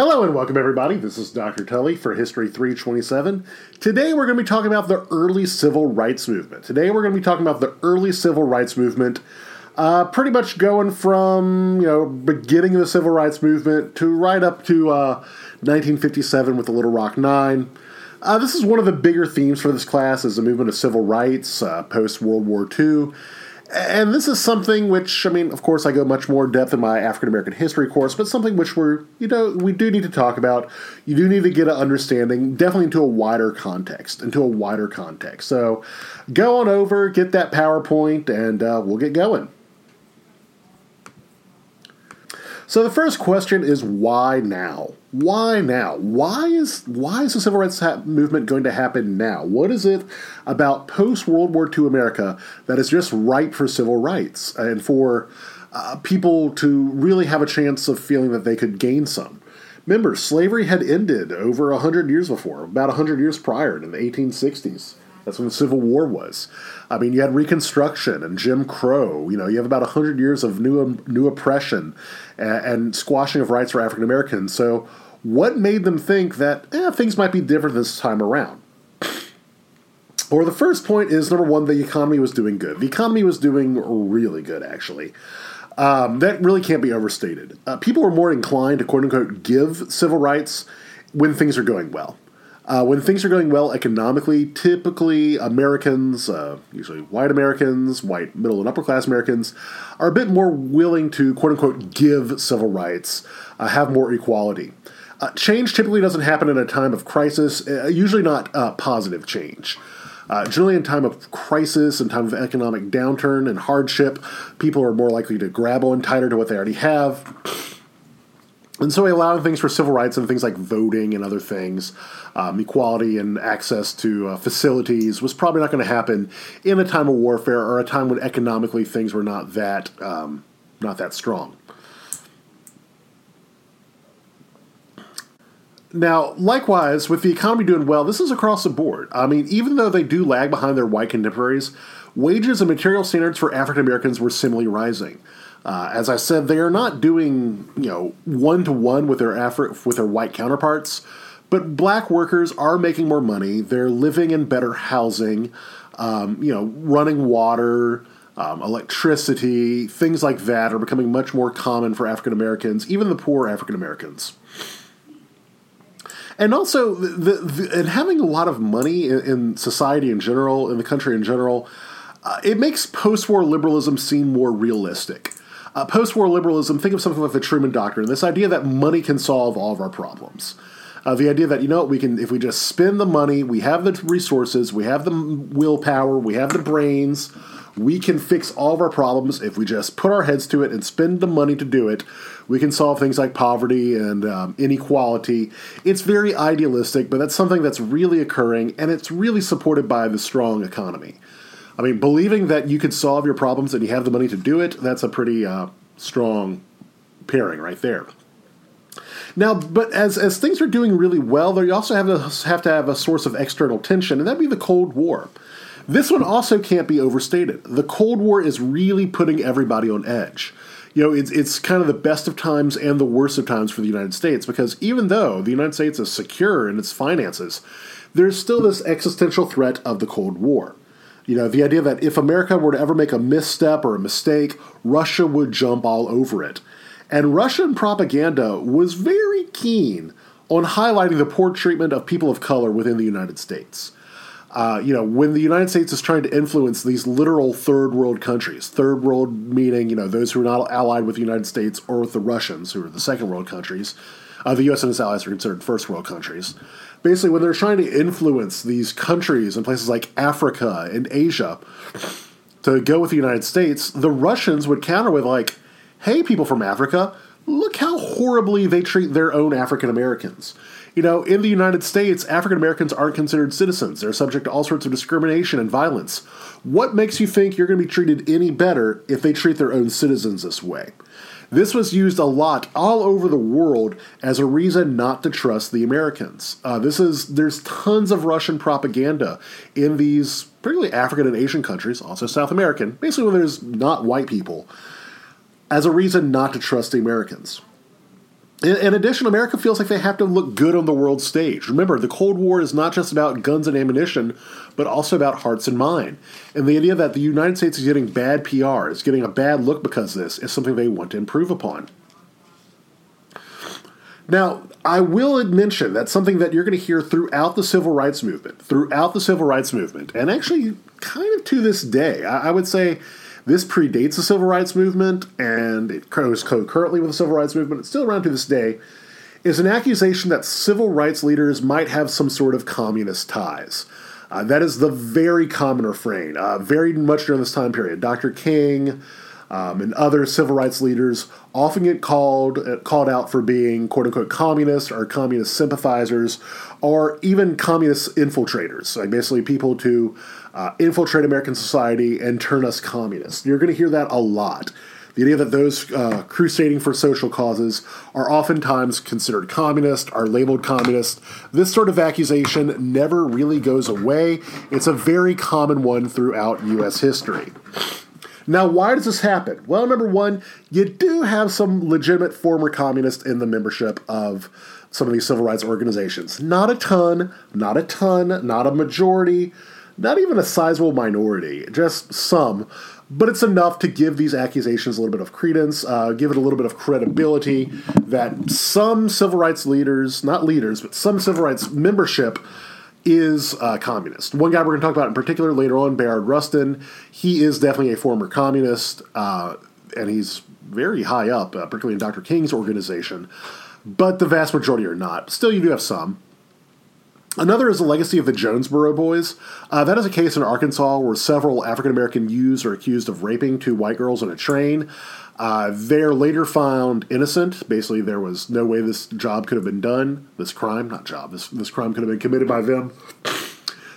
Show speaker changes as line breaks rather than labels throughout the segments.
Hello and welcome, everybody. This is Dr. Tully for History 327. Today we're going to be talking about the early civil rights movement. Today we're going to be talking about the early civil rights movement, uh, pretty much going from you know beginning of the civil rights movement to right up to uh, 1957 with the Little Rock Nine. Uh, this is one of the bigger themes for this class is the movement of civil rights uh, post World War II. And this is something which, I mean, of course, I go much more depth in my African American history course, but something which we're, you know, we do need to talk about. You do need to get an understanding, definitely into a wider context, into a wider context. So go on over, get that PowerPoint, and uh, we'll get going. So the first question is why now? Why now? Why is why is the civil rights ha- movement going to happen now? What is it about post World War II America that is just ripe for civil rights and for uh, people to really have a chance of feeling that they could gain some? Remember, slavery had ended over 100 years before, about 100 years prior in the 1860s. That's when the Civil War was. I mean, you had Reconstruction and Jim Crow. You know, you have about 100 years of new, new oppression and, and squashing of rights for African Americans. So, what made them think that eh, things might be different this time around? Or the first point is number one, the economy was doing good. The economy was doing really good, actually. Um, that really can't be overstated. Uh, people are more inclined to quote unquote give civil rights when things are going well. Uh, when things are going well economically, typically Americans, uh, usually white Americans, white middle and upper class Americans, are a bit more willing to quote unquote give civil rights, uh, have more equality. Uh, change typically doesn't happen in a time of crisis, uh, usually not uh, positive change. generally, in time of crisis, in time of economic downturn and hardship, people are more likely to grab on tighter to what they already have and so allowing things for civil rights and things like voting and other things, um, equality and access to uh, facilities was probably not going to happen in a time of warfare or a time when economically things were not that um, not that strong. Now, likewise, with the economy doing well, this is across the board. I mean, even though they do lag behind their white contemporaries, wages and material standards for African Americans were similarly rising. Uh, as I said, they are not doing you know one to one with their Afri- with their white counterparts, but black workers are making more money. They're living in better housing, um, you know, running water, um, electricity, things like that are becoming much more common for African Americans, even the poor African Americans. And also, the, the, and having a lot of money in, in society in general, in the country in general, uh, it makes post-war liberalism seem more realistic. Uh, Post war liberalism, think of something like the Truman Doctrine, this idea that money can solve all of our problems. Uh, the idea that, you know, we can, if we just spend the money, we have the resources, we have the willpower, we have the brains, we can fix all of our problems if we just put our heads to it and spend the money to do it. We can solve things like poverty and um, inequality. It's very idealistic, but that's something that's really occurring, and it's really supported by the strong economy. I mean, believing that you could solve your problems and you have the money to do it, that's a pretty uh, strong pairing right there. Now, but as, as things are doing really well, they also have to have to have a source of external tension, and that'd be the Cold War. This one also can't be overstated. The Cold War is really putting everybody on edge. You know, it's it's kind of the best of times and the worst of times for the United States because even though the United States is secure in its finances, there's still this existential threat of the Cold War. You know, the idea that if America were to ever make a misstep or a mistake, Russia would jump all over it. And Russian propaganda was very keen on highlighting the poor treatment of people of color within the United States. Uh, you know, when the United States is trying to influence these literal third world countries, third world meaning, you know, those who are not allied with the United States or with the Russians, who are the second world countries, uh, the U.S. and its allies are considered first world countries basically when they're trying to influence these countries in places like Africa and Asia to go with the United States, the Russians would counter with like, "Hey, people from Africa, look how horribly they treat their own African Americans." You know, in the United States, African Americans aren't considered citizens. They're subject to all sorts of discrimination and violence. What makes you think you're going to be treated any better if they treat their own citizens this way? This was used a lot all over the world as a reason not to trust the Americans. Uh, this is there's tons of Russian propaganda in these particularly African and Asian countries, also South American, basically when there's not white people, as a reason not to trust the Americans. In, addition, America feels like they have to look good on the world stage. Remember, the Cold War is not just about guns and ammunition, but also about hearts and mind. And the idea that the United States is getting bad PR, is getting a bad look because of this, is something they want to improve upon. Now, I will mention that something that you're going to hear throughout the civil rights movement, throughout the civil rights movement, and actually kind of to this day, I, I would say this predates the civil rights movement and it goes concurrently with the civil rights movement. It's still around to this day. Is an accusation that civil rights leaders might have some sort of communist ties. Uh, that is the very common refrain, uh, very much during this time period. Dr. King um, and other civil rights leaders often get called uh, called out for being quote unquote communist or communist sympathizers, or even communist infiltrators, like basically people to uh, infiltrate American society and turn us communist. You're going to hear that a lot. The idea that those uh, crusading for social causes are oftentimes considered communist, are labeled communist. This sort of accusation never really goes away. It's a very common one throughout U.S. history. Now, why does this happen? Well, number one, you do have some legitimate former communists in the membership of some of these civil rights organizations. Not a ton, not a ton, not a majority, not even a sizable minority, just some. But it's enough to give these accusations a little bit of credence, uh, give it a little bit of credibility that some civil rights leaders, not leaders, but some civil rights membership is uh, communist. One guy we're going to talk about in particular later on, Bayard Rustin, he is definitely a former communist, uh, and he's very high up, uh, particularly in Dr. King's organization. But the vast majority are not. Still, you do have some. Another is the legacy of the Jonesboro Boys. Uh, that is a case in Arkansas where several African American youths are accused of raping two white girls on a train. Uh, they're later found innocent. Basically, there was no way this job could have been done. This crime, not job, this, this crime could have been committed by them.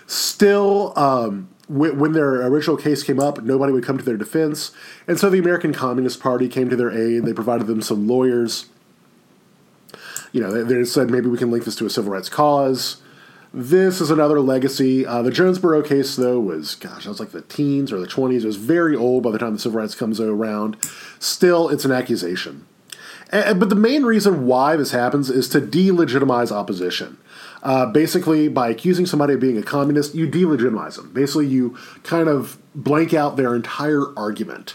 Still, um, when, their original case came up, nobody would come to their defense. And so the American Communist Party came to their aid. They provided them some lawyers. You know, they, they said maybe we can link this to a civil rights cause. This is another legacy. Uh, the Jonesboro case, though, was, gosh, that was like the teens or the 20s. It was very old by the time the civil rights comes around. Still, it's an accusation. And, but the main reason why this happens is to delegitimize opposition. Uh, basically, by accusing somebody of being a communist, you delegitimize them. Basically, you kind of blank out their entire argument.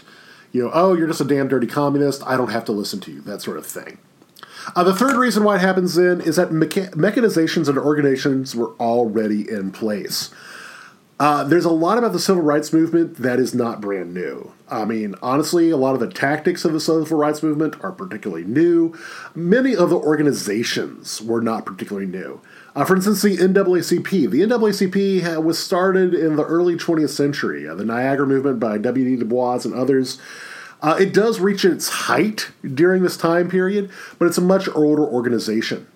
You know, oh, you're just a damn dirty communist. I don't have to listen to you. That sort of thing. Uh, the third reason why it happens then is that mecha- mechanizations and organizations were already in place. Uh, there's a lot about the civil rights movement that is not brand new. I mean, honestly, a lot of the tactics of the civil rights movement are particularly new. Many of the organizations were not particularly new. Uh, for instance, the NAACP. The NAACP was started in the early 20th century. Uh, the Niagara movement by W.E.B. Du Bois and others uh, it does reach its height during this time period, but it's a much older organization.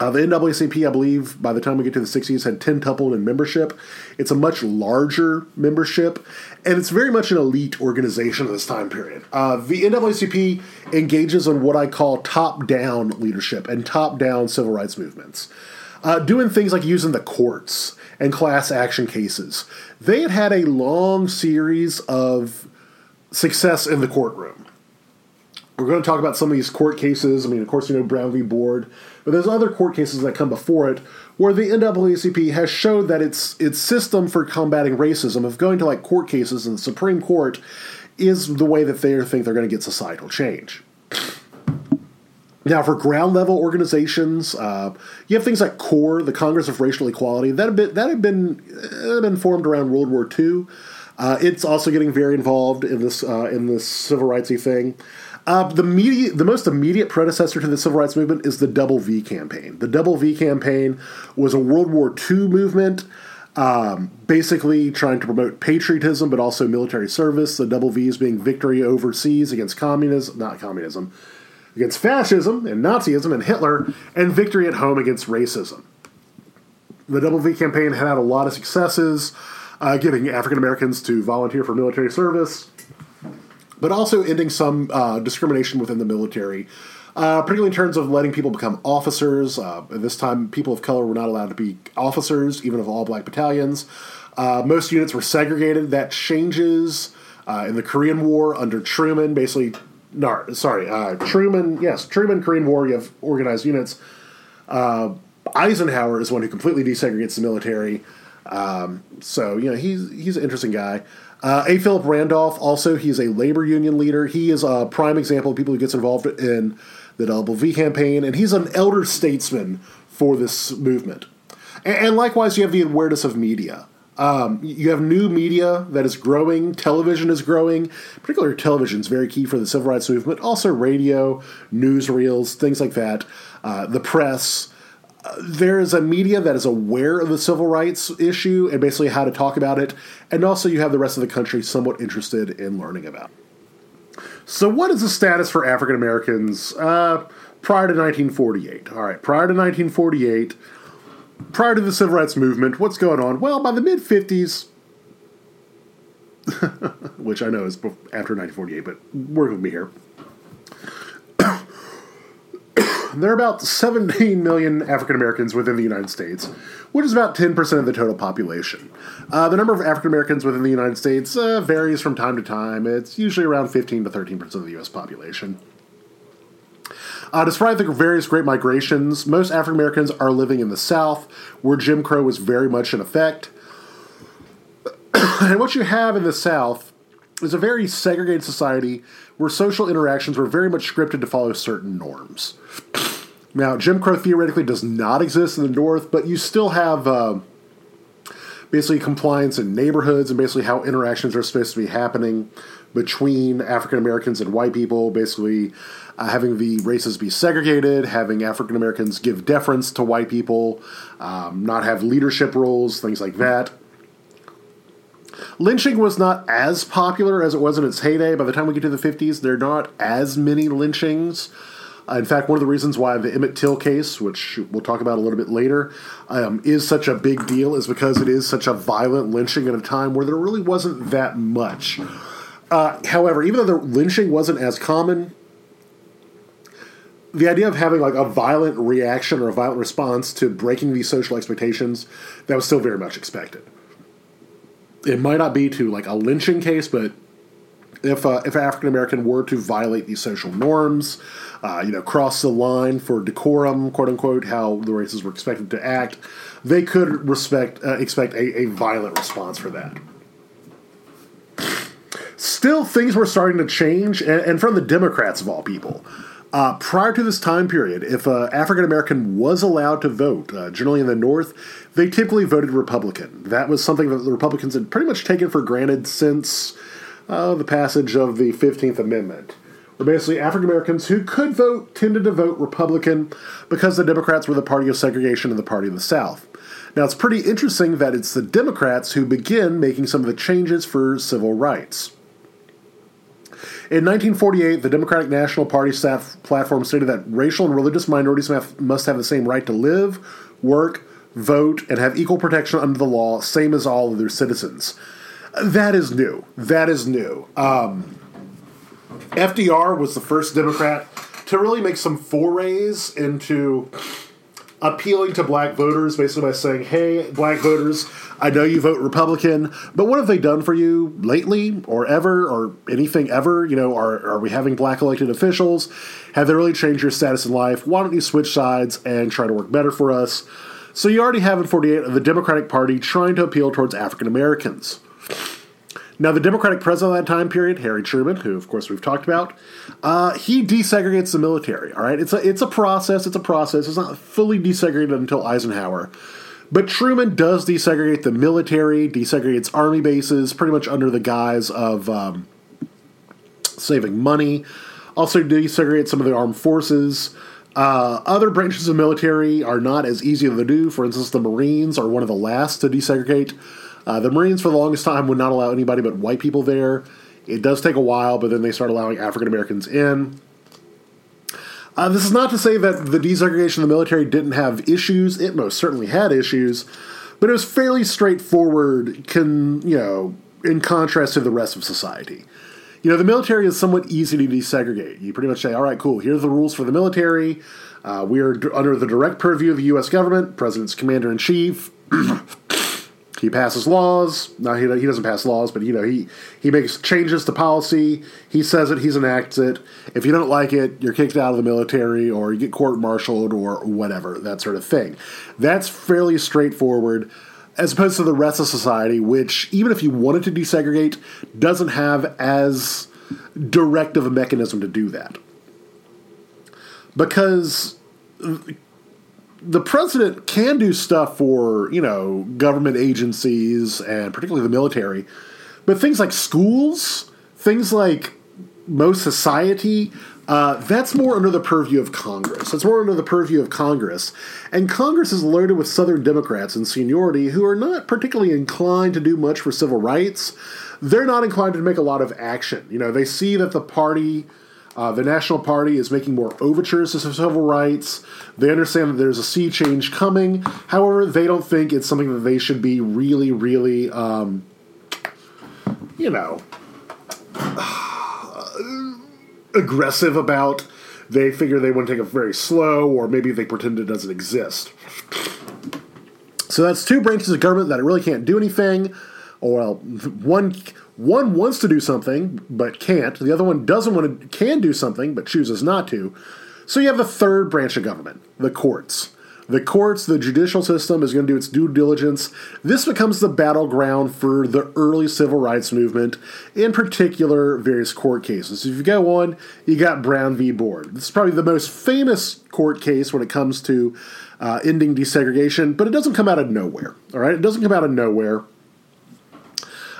Uh, the NAACP, I believe, by the time we get to the 60s, had 10 tuple in membership. It's a much larger membership, and it's very much an elite organization of this time period. Uh, the NAACP engages in what I call top down leadership and top down civil rights movements, uh, doing things like using the courts and class action cases. They had had a long series of success in the courtroom. We're going to talk about some of these court cases. I mean, of course, you know Brown v. Board, but there's other court cases that come before it where the NAACP has showed that its its system for combating racism of going to like court cases in the Supreme Court is the way that they think they're going to get societal change. Now, for ground level organizations, uh, you have things like CORE, the Congress of Racial Equality, that had been that had been, had been formed around World War II. Uh, it's also getting very involved in this uh, in this civil rightsy thing. Uh, the media, the most immediate predecessor to the civil rights movement is the Double V campaign. The Double V campaign was a World War II movement, um, basically trying to promote patriotism but also military service. The Double V's being victory overseas against communism, not communism, against fascism and Nazism and Hitler, and victory at home against racism. The Double V campaign had had a lot of successes uh, getting African Americans to volunteer for military service, but also ending some uh, discrimination within the military. Uh, particularly in terms of letting people become officers. Uh, at this time, people of color were not allowed to be officers, even of all black battalions. Uh, most units were segregated. That changes uh, in the Korean War under Truman. Basically, no, sorry, uh, Truman. Yes, Truman, Korean War. You have organized units. Uh, Eisenhower is one who completely desegregates the military. Um, so you know he's he's an interesting guy. Uh, a. Philip Randolph also he's a labor union leader. He is a prime example of people who gets involved in the Double V campaign, and he's an elder statesman for this movement. And, and likewise, you have the awareness of media. Um, you have new media that is growing. Television is growing. Particularly, television is very key for the civil rights movement. Also, radio, newsreels, things like that. Uh, the press. There is a media that is aware of the civil rights issue and basically how to talk about it. And also, you have the rest of the country somewhat interested in learning about. So, what is the status for African Americans uh, prior to 1948? All right, prior to 1948 prior to the civil rights movement, what's going on? Well, by the mid 50s, which I know is after 1948, but work with me here. There are about 17 million African Americans within the United States, which is about 10% of the total population. Uh, the number of African Americans within the United States uh, varies from time to time. It's usually around 15 to 13% of the U.S. population. Uh, despite the various great migrations, most African Americans are living in the South, where Jim Crow was very much in effect. and what you have in the South is a very segregated society where social interactions were very much scripted to follow certain norms. Now, Jim Crow theoretically does not exist in the North, but you still have uh, basically compliance in neighborhoods and basically how interactions are supposed to be happening between African Americans and white people, basically uh, having the races be segregated, having African Americans give deference to white people, um, not have leadership roles, things like that. Lynching was not as popular as it was in its heyday. By the time we get to the 50s, there are not as many lynchings. Uh, in fact, one of the reasons why the Emmett Till case, which we'll talk about a little bit later, um, is such a big deal is because it is such a violent lynching at a time where there really wasn't that much. Uh, however, even though the lynching wasn't as common, the idea of having like a violent reaction or a violent response to breaking these social expectations that was still very much expected. It might not be to like a lynching case, but if uh, if African American were to violate these social norms, uh, you know, cross the line for decorum, quote unquote, how the races were expected to act, they could respect uh, expect a, a violent response for that. Still, things were starting to change, and, and from the Democrats of all people. Uh, prior to this time period, if an African American was allowed to vote, uh, generally in the North, they typically voted Republican. That was something that the Republicans had pretty much taken for granted since uh, the passage of the 15th Amendment. Where basically African Americans who could vote tended to vote Republican because the Democrats were the party of segregation and the party of the South. Now, it's pretty interesting that it's the Democrats who begin making some of the changes for civil rights. In 1948, the Democratic National Party staff platform stated that racial and religious minorities must have the same right to live, work, vote, and have equal protection under the law, same as all other citizens. That is new. That is new. Um, FDR was the first Democrat to really make some forays into appealing to black voters, basically by saying, hey, black voters, I know you vote Republican, but what have they done for you lately or ever or anything ever? You know, are, are we having black elected officials? Have they really changed your status in life? Why don't you switch sides and try to work better for us? So you already have in 48 the Democratic Party trying to appeal towards African Americans. Now, the Democratic president of that time period, Harry Truman, who of course we've talked about, uh, he desegregates the military. All right, it's a it's a process. It's a process. It's not fully desegregated until Eisenhower, but Truman does desegregate the military, desegregates army bases, pretty much under the guise of um, saving money. Also, desegregate some of the armed forces. Uh, other branches of military are not as easy to do. For instance, the Marines are one of the last to desegregate. Uh, the Marines, for the longest time, would not allow anybody but white people there. It does take a while, but then they start allowing African Americans in. Uh, this is not to say that the desegregation of the military didn't have issues. It most certainly had issues, but it was fairly straightforward. Can you know, in contrast to the rest of society, you know, the military is somewhat easy to desegregate. You pretty much say, "All right, cool. Here are the rules for the military. Uh, we are d- under the direct purview of the U.S. government. President's commander in chief." he passes laws. No, he, he doesn't pass laws, but you know he he makes changes to policy. He says it. He enacts it. If you don't like it, you're kicked out of the military, or you get court-martialed, or whatever that sort of thing. That's fairly straightforward, as opposed to the rest of society, which even if you wanted to desegregate, doesn't have as directive a mechanism to do that because the president can do stuff for you know government agencies and particularly the military, but things like schools, things like most society, uh, that's more under the purview of Congress. That's more under the purview of Congress, and Congress is loaded with Southern Democrats in seniority who are not particularly inclined to do much for civil rights. They're not inclined to make a lot of action. You know, they see that the party uh, the National Party is making more overtures to civil rights. They understand that there's a sea change coming. However, they don't think it's something that they should be really, really, um, you know, aggressive about. They figure they want to take it very slow, or maybe they pretend it doesn't exist. So that's two branches of government that really can't do anything. Or well, one one wants to do something but can't. The other one doesn't want to can do something but chooses not to. So you have the third branch of government, the courts. The courts, the judicial system is going to do its due diligence. This becomes the battleground for the early civil rights movement, in particular, various court cases. If you go on, you got Brown v. Board. This is probably the most famous court case when it comes to uh, ending desegregation, but it doesn't come out of nowhere. All right, it doesn't come out of nowhere.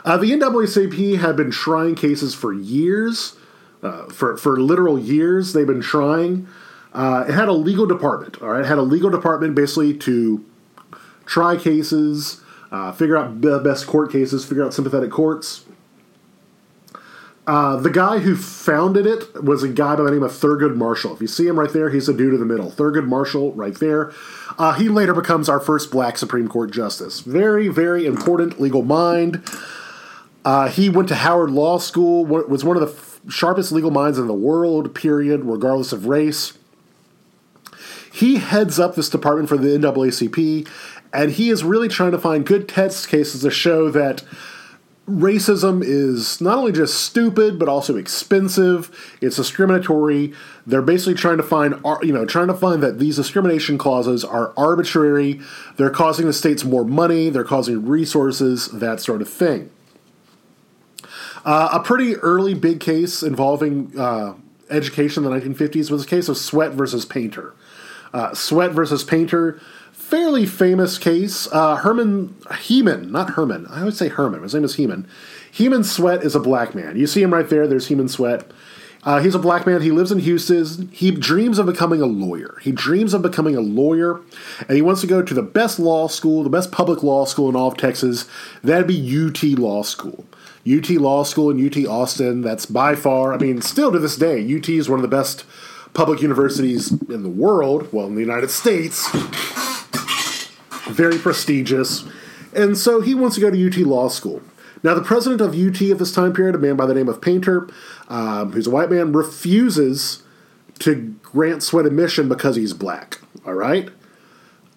Uh, the NAACP had been trying cases for years, uh, for for literal years. They've been trying. Uh, it had a legal department. All right, it had a legal department basically to try cases, uh, figure out the best court cases, figure out sympathetic courts. Uh, the guy who founded it was a guy by the name of Thurgood Marshall. If you see him right there, he's a dude in the middle. Thurgood Marshall, right there. Uh, he later becomes our first black Supreme Court justice. Very, very important legal mind. Uh, he went to Howard Law School, was one of the f- sharpest legal minds in the world, period, regardless of race. He heads up this department for the NAACP, and he is really trying to find good test cases to show that racism is not only just stupid but also expensive. It's discriminatory. They're basically trying to find you know trying to find that these discrimination clauses are arbitrary. They're causing the states more money. They're causing resources that sort of thing uh, a pretty early big case involving uh, education in the 1950s was a case of Sweatt versus Painter. Uh, Sweatt versus Painter, fairly famous case. Uh, Herman Heman, not Herman. I always say Herman. His name is Heman. Heman Sweatt is a black man. You see him right there. There's Heman Sweatt. Uh, he's a black man. He lives in Houston. He dreams of becoming a lawyer. He dreams of becoming a lawyer, and he wants to go to the best law school, the best public law school in all of Texas. That'd be UT Law School. UT Law School and UT Austin. That's by far, I mean, still to this day, UT is one of the best public universities in the world, well, in the United States. Very prestigious. And so he wants to go to UT Law School. Now, the president of UT at this time period, a man by the name of Painter, um, who's a white man, refuses to grant Sweatt admission because he's black. All right?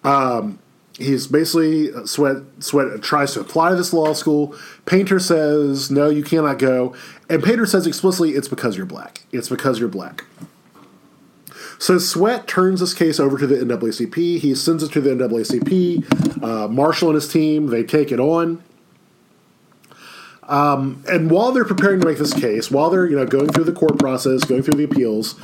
Um, he's basically uh, sweat Sweatt tries to apply to this law school. Painter says no, you cannot go, and Painter says explicitly it's because you're black. It's because you're black. So Sweatt turns this case over to the NAACP. He sends it to the NAACP. Uh, Marshall and his team they take it on. Um, and while they're preparing to make this case, while they're you know going through the court process, going through the appeals,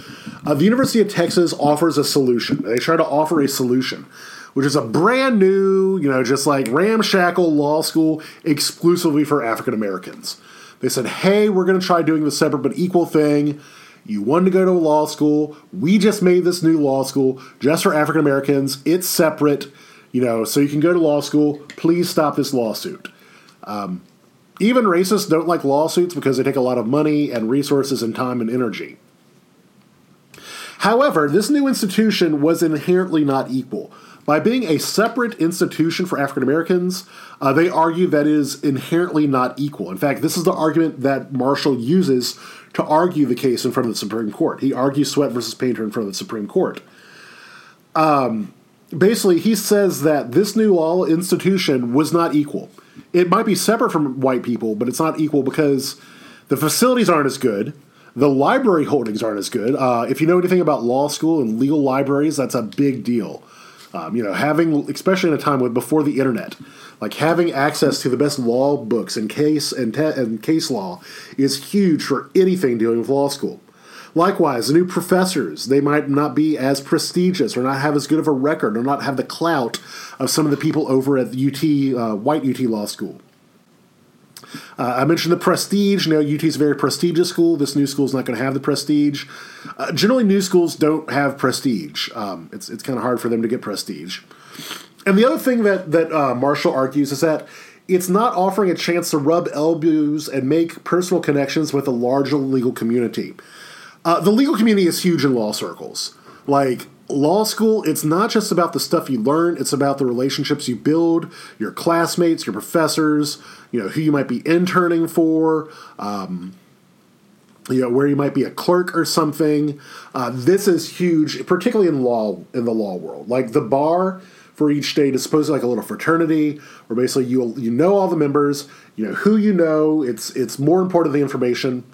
uh, the University of Texas offers a solution. They try to offer a solution which is a brand new, you know, just like ramshackle law school exclusively for African Americans. They said, hey, we're going to try doing the separate but equal thing. You wanted to go to a law school. We just made this new law school just for African Americans. It's separate, you know, so you can go to law school. Please stop this lawsuit. Um, even racists don't like lawsuits because they take a lot of money and resources and time and energy. However, this new institution was inherently not equal. By being a separate institution for African Americans, uh, they argue that is inherently not equal. In fact, this is the argument that Marshall uses to argue the case in front of the Supreme Court. He argues Sweatt versus Painter in front of the Supreme Court. Um, basically, he says that this new law institution was not equal. It might be separate from white people, but it's not equal because the facilities aren't as good. The library holdings aren't as good. Uh, if you know anything about law school and legal libraries, that's a big deal. Um, you know, having, especially in a time with before the internet, like having access to the best law books and case and, te- and case law is huge for anything dealing with law school. Likewise, new professors, they might not be as prestigious or not have as good of a record or not have the clout of some of the people over at UT, uh, white UT Law School. Uh, I mentioned the prestige. Now, UT is a very prestigious school. This new school is not going to have the prestige. Uh, generally, new schools don't have prestige. Um, it's it's kind of hard for them to get prestige. And the other thing that that uh, Marshall argues is that it's not offering a chance to rub elbows and make personal connections with a larger legal community. Uh, the legal community is huge in law circles. Like law school, it's not just about the stuff you learn; it's about the relationships you build, your classmates, your professors, you know who you might be interning for. Um, you know where you might be a clerk or something. Uh, this is huge, particularly in law in the law world. Like the bar for each state is supposed to like a little fraternity, where basically you you know all the members, you know who you know. It's it's more important than the information,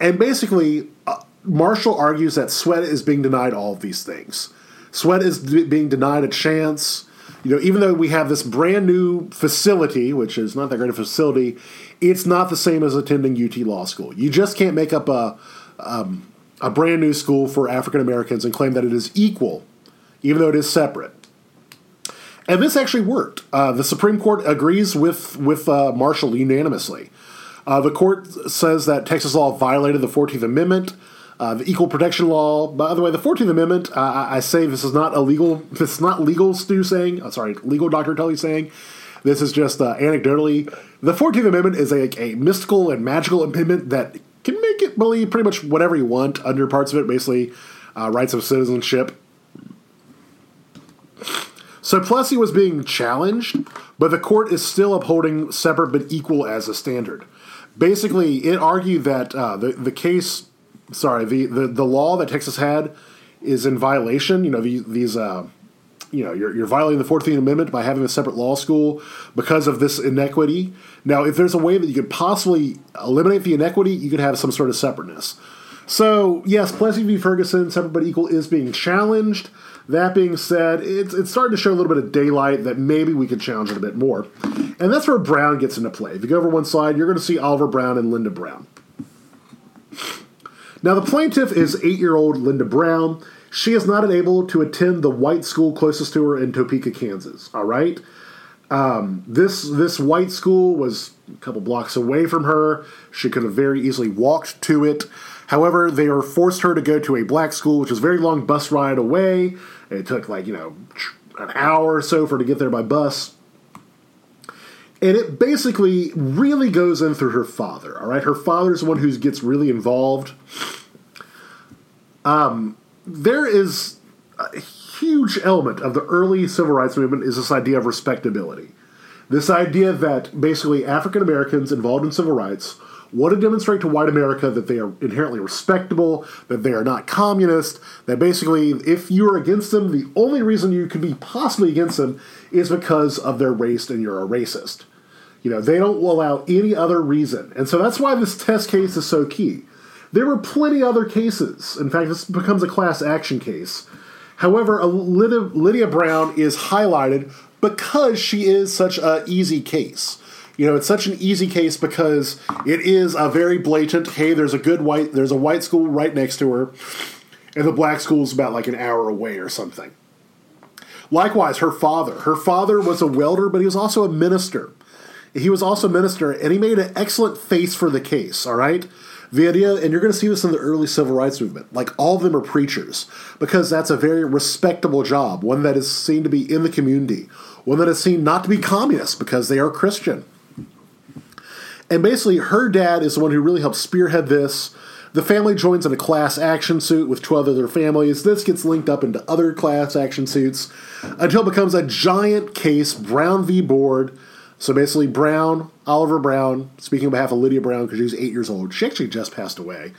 and basically uh, Marshall argues that Sweatt is being denied all of these things. Sweatt is d- being denied a chance. You know, even though we have this brand new facility, which is not that great a facility, it's not the same as attending UT Law School. You just can't make up a um, a brand new school for African Americans and claim that it is equal, even though it is separate. And this actually worked. Uh, the Supreme Court agrees with with uh, Marshall unanimously. Uh, the court says that Texas law violated the Fourteenth Amendment. Uh, the Equal Protection Law. By the way, the Fourteenth Amendment. Uh, I say this is not illegal. This is not legal. Stu saying. Oh, sorry, legal Doctor Tully saying. This is just uh, anecdotally. The Fourteenth Amendment is a, a mystical and magical amendment that can make it believe pretty much whatever you want under parts of it. Basically, uh, rights of citizenship. So Plessy was being challenged, but the court is still upholding separate but equal as a standard. Basically, it argued that uh, the the case sorry, the, the, the law that Texas had is in violation. You know, these, uh, you know, you're, you're violating the 14th Amendment by having a separate law school because of this inequity. Now, if there's a way that you could possibly eliminate the inequity, you could have some sort of separateness. So, yes, Plessy v. Ferguson, separate but equal, is being challenged. That being said, it's, it's starting to show a little bit of daylight that maybe we could challenge it a bit more. And that's where Brown gets into play. If you go over one slide, you're going to see Oliver Brown and Linda Brown. Now, the plaintiff is eight year old Linda Brown. She is not able to attend the white school closest to her in Topeka, Kansas. All right. Um, this this white school was a couple blocks away from her. She could have very easily walked to it. However, they forced her to go to a black school, which was a very long bus ride away. It took like you know an hour or so for her to get there by bus. And it basically really goes in through her father. All right, her father's the one who gets really involved. Um, there is a huge element of the early civil rights movement is this idea of respectability. This idea that basically African Americans involved in civil rights want to demonstrate to white America that they are inherently respectable, that they are not communist, that basically if you are against them, the only reason you could be possibly against them is because of their race and you're a racist. You know, they don't allow any other reason. And so that's why this test case is so key. There were plenty other cases. In fact, this becomes a class action case. However, Lydia, Lydia Brown is highlighted because she is such an easy case. You know, it's such an easy case because it is a very blatant. Hey, there's a good white, there's a white school right next to her, and the black school is about like an hour away or something. Likewise, her father. Her father was a welder, but he was also a minister. He was also a minister, and he made an excellent face for the case. All right, the idea, and you're going to see this in the early civil rights movement, like all of them are preachers, because that's a very respectable job, one that is seen to be in the community, one that is seen not to be communist because they are Christian. And basically, her dad is the one who really helps spearhead this. The family joins in a class action suit with 12 other families. This gets linked up into other class action suits until it becomes a giant case, Brown v. Board. So basically, Brown, Oliver Brown, speaking on behalf of Lydia Brown because she was eight years old, she actually just passed away,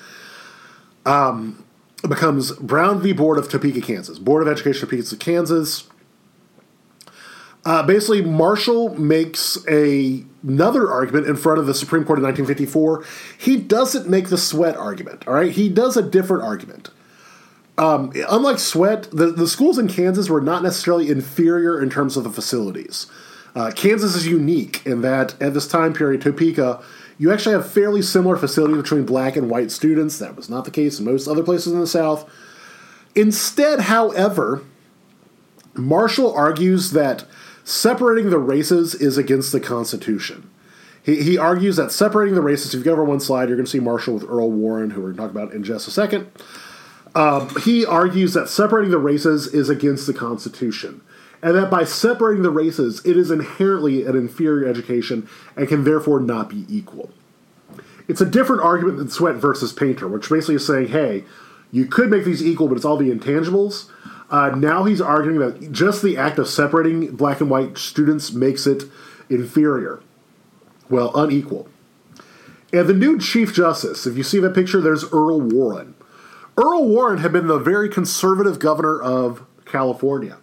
um, becomes Brown v. Board of Topeka, Kansas. Board of Education, of Topeka, Kansas. Uh, basically, Marshall makes a, another argument in front of the Supreme Court in 1954. He doesn't make the Sweatt argument, all right? He does a different argument. Um, unlike Sweatt, the, the schools in Kansas were not necessarily inferior in terms of the facilities. Uh, Kansas is unique in that at this time period, Topeka, you actually have fairly similar facilities between black and white students. That was not the case in most other places in the South. Instead, however, Marshall argues that separating the races is against the Constitution. He, he argues that separating the races, if you go over one slide, you're going to see Marshall with Earl Warren, who we're going to talk about in just a second. Um, he argues that separating the races is against the Constitution, and that by separating the races, it is inherently an inferior education and can therefore not be equal. It's a different argument than Sweatt versus Painter, which basically is saying, hey, you could make these equal, but it's all the intangibles. Uh, now he's arguing that just the act of separating black and white students makes it inferior. Well, unequal. And the new Chief Justice, if you see that picture, there's Earl Warren. Earl Warren had been the very conservative governor of California.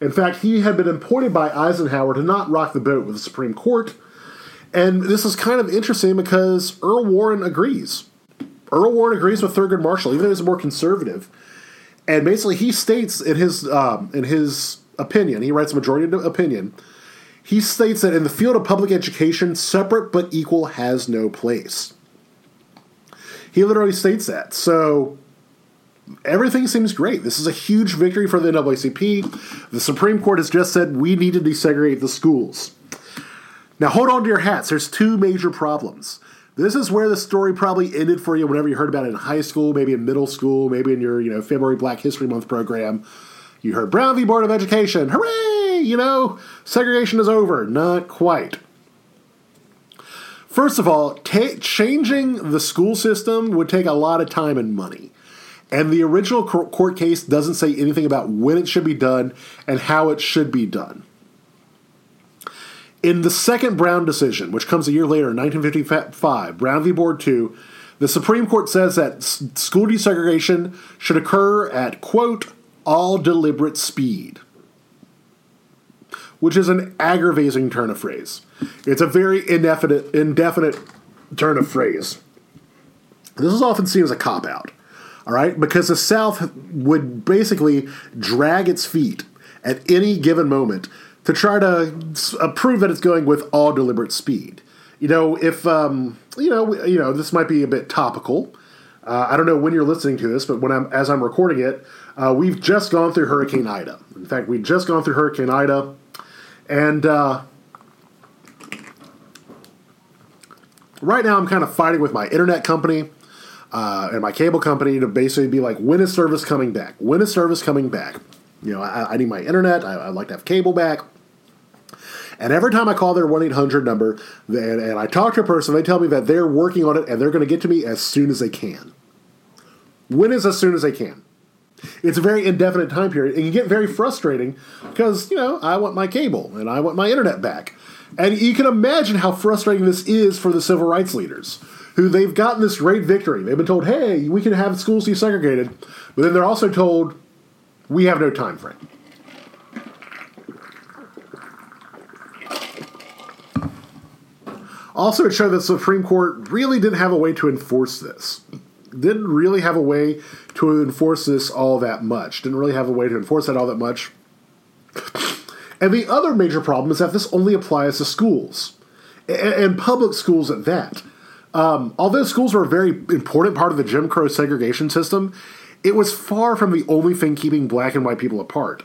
In fact, he had been appointed by Eisenhower to not rock the boat with the Supreme Court. And this is kind of interesting because Earl Warren agrees. Earl Warren agrees with Thurgood Marshall, even though he's more conservative and basically he states in his um, in his opinion, he writes a majority opinion. He states that in the field of public education, separate but equal has no place. He literally states that. So everything seems great. This is a huge victory for the NAACP. The Supreme Court has just said we need to desegregate the schools. Now hold on to your hats. There's two major problems. This is where the story probably ended for you whenever you heard about it in high school, maybe in middle school, maybe in your you know February Black History Month program. You heard Brown v. Board of Education, hooray! You know, segregation is over. Not quite. First of all, changing the school system would take a lot of time and money. And the original court case doesn't say anything about when it should be done and how it should be done. In the second Brown decision, which comes a year later in 1955, Brown v. Board 2, the Supreme Court says that school desegregation should occur at, quote, all deliberate speed, which is an aggravating turn of phrase. It's a very indefinite, indefinite turn of phrase. This is often seen as a cop out, all right, because the South would basically drag its feet at any given moment to try to uh, prove that it's going with all deliberate speed. You know, if um, you know, you know, this might be a bit topical. Uh, I don't know when you're listening to this, but when I'm as I'm recording it, uh, we've just gone through Hurricane Ida. In fact, we've just gone through Hurricane Ida, and uh, right now I'm kind of fighting with my internet company uh, and my cable company to basically be like, when is service coming back? When is service coming back? You know, I, I need my internet. I, would like to have cable back. And every time I call their 1 800 number and, and I talk to a person, they tell me that they're working on it and they're going to get to me as soon as they can. When is as soon as they can? It's a very indefinite time period. and can get very frustrating because, you know, I want my cable and I want my internet back. And you can imagine how frustrating this is for the civil rights leaders who they've gotten this great victory. They've been told, hey, we can have schools desegregated, but then they're also told, we have no time frame. Also, it showed that the Supreme Court really didn't have a way to enforce this. Didn't really have a way to enforce this all that much. Didn't really have a way to enforce that all that much. And the other major problem is that this only applies to schools, and public schools at that. Um, although schools were a very important part of the Jim Crow segregation system, it was far from the only thing keeping black and white people apart.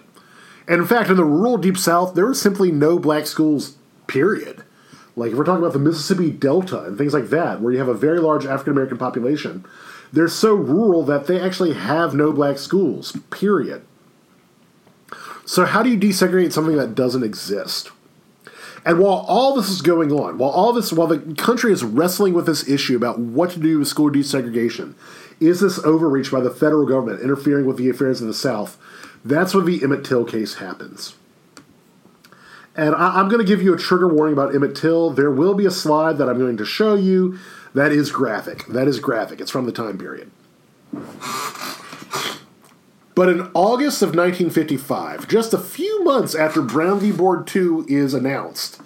And in fact, in the rural Deep South, there were simply no black schools, period. Like if we're talking about the Mississippi Delta and things like that, where you have a very large African American population, they're so rural that they actually have no black schools, period. So, how do you desegregate something that doesn't exist? And while all this is going on, while all this, while the country is wrestling with this issue about what to do with school desegregation, is this overreach by the federal government interfering with the affairs of the South? That's when the Emmett Till case happens. And I, am going to give you a trigger warning about Emmett Till. There will be a slide that I'm going to show you that is graphic. That is graphic. It's from the time period. But in August of 1955, just a few months after Brown v. Board 2 is announced,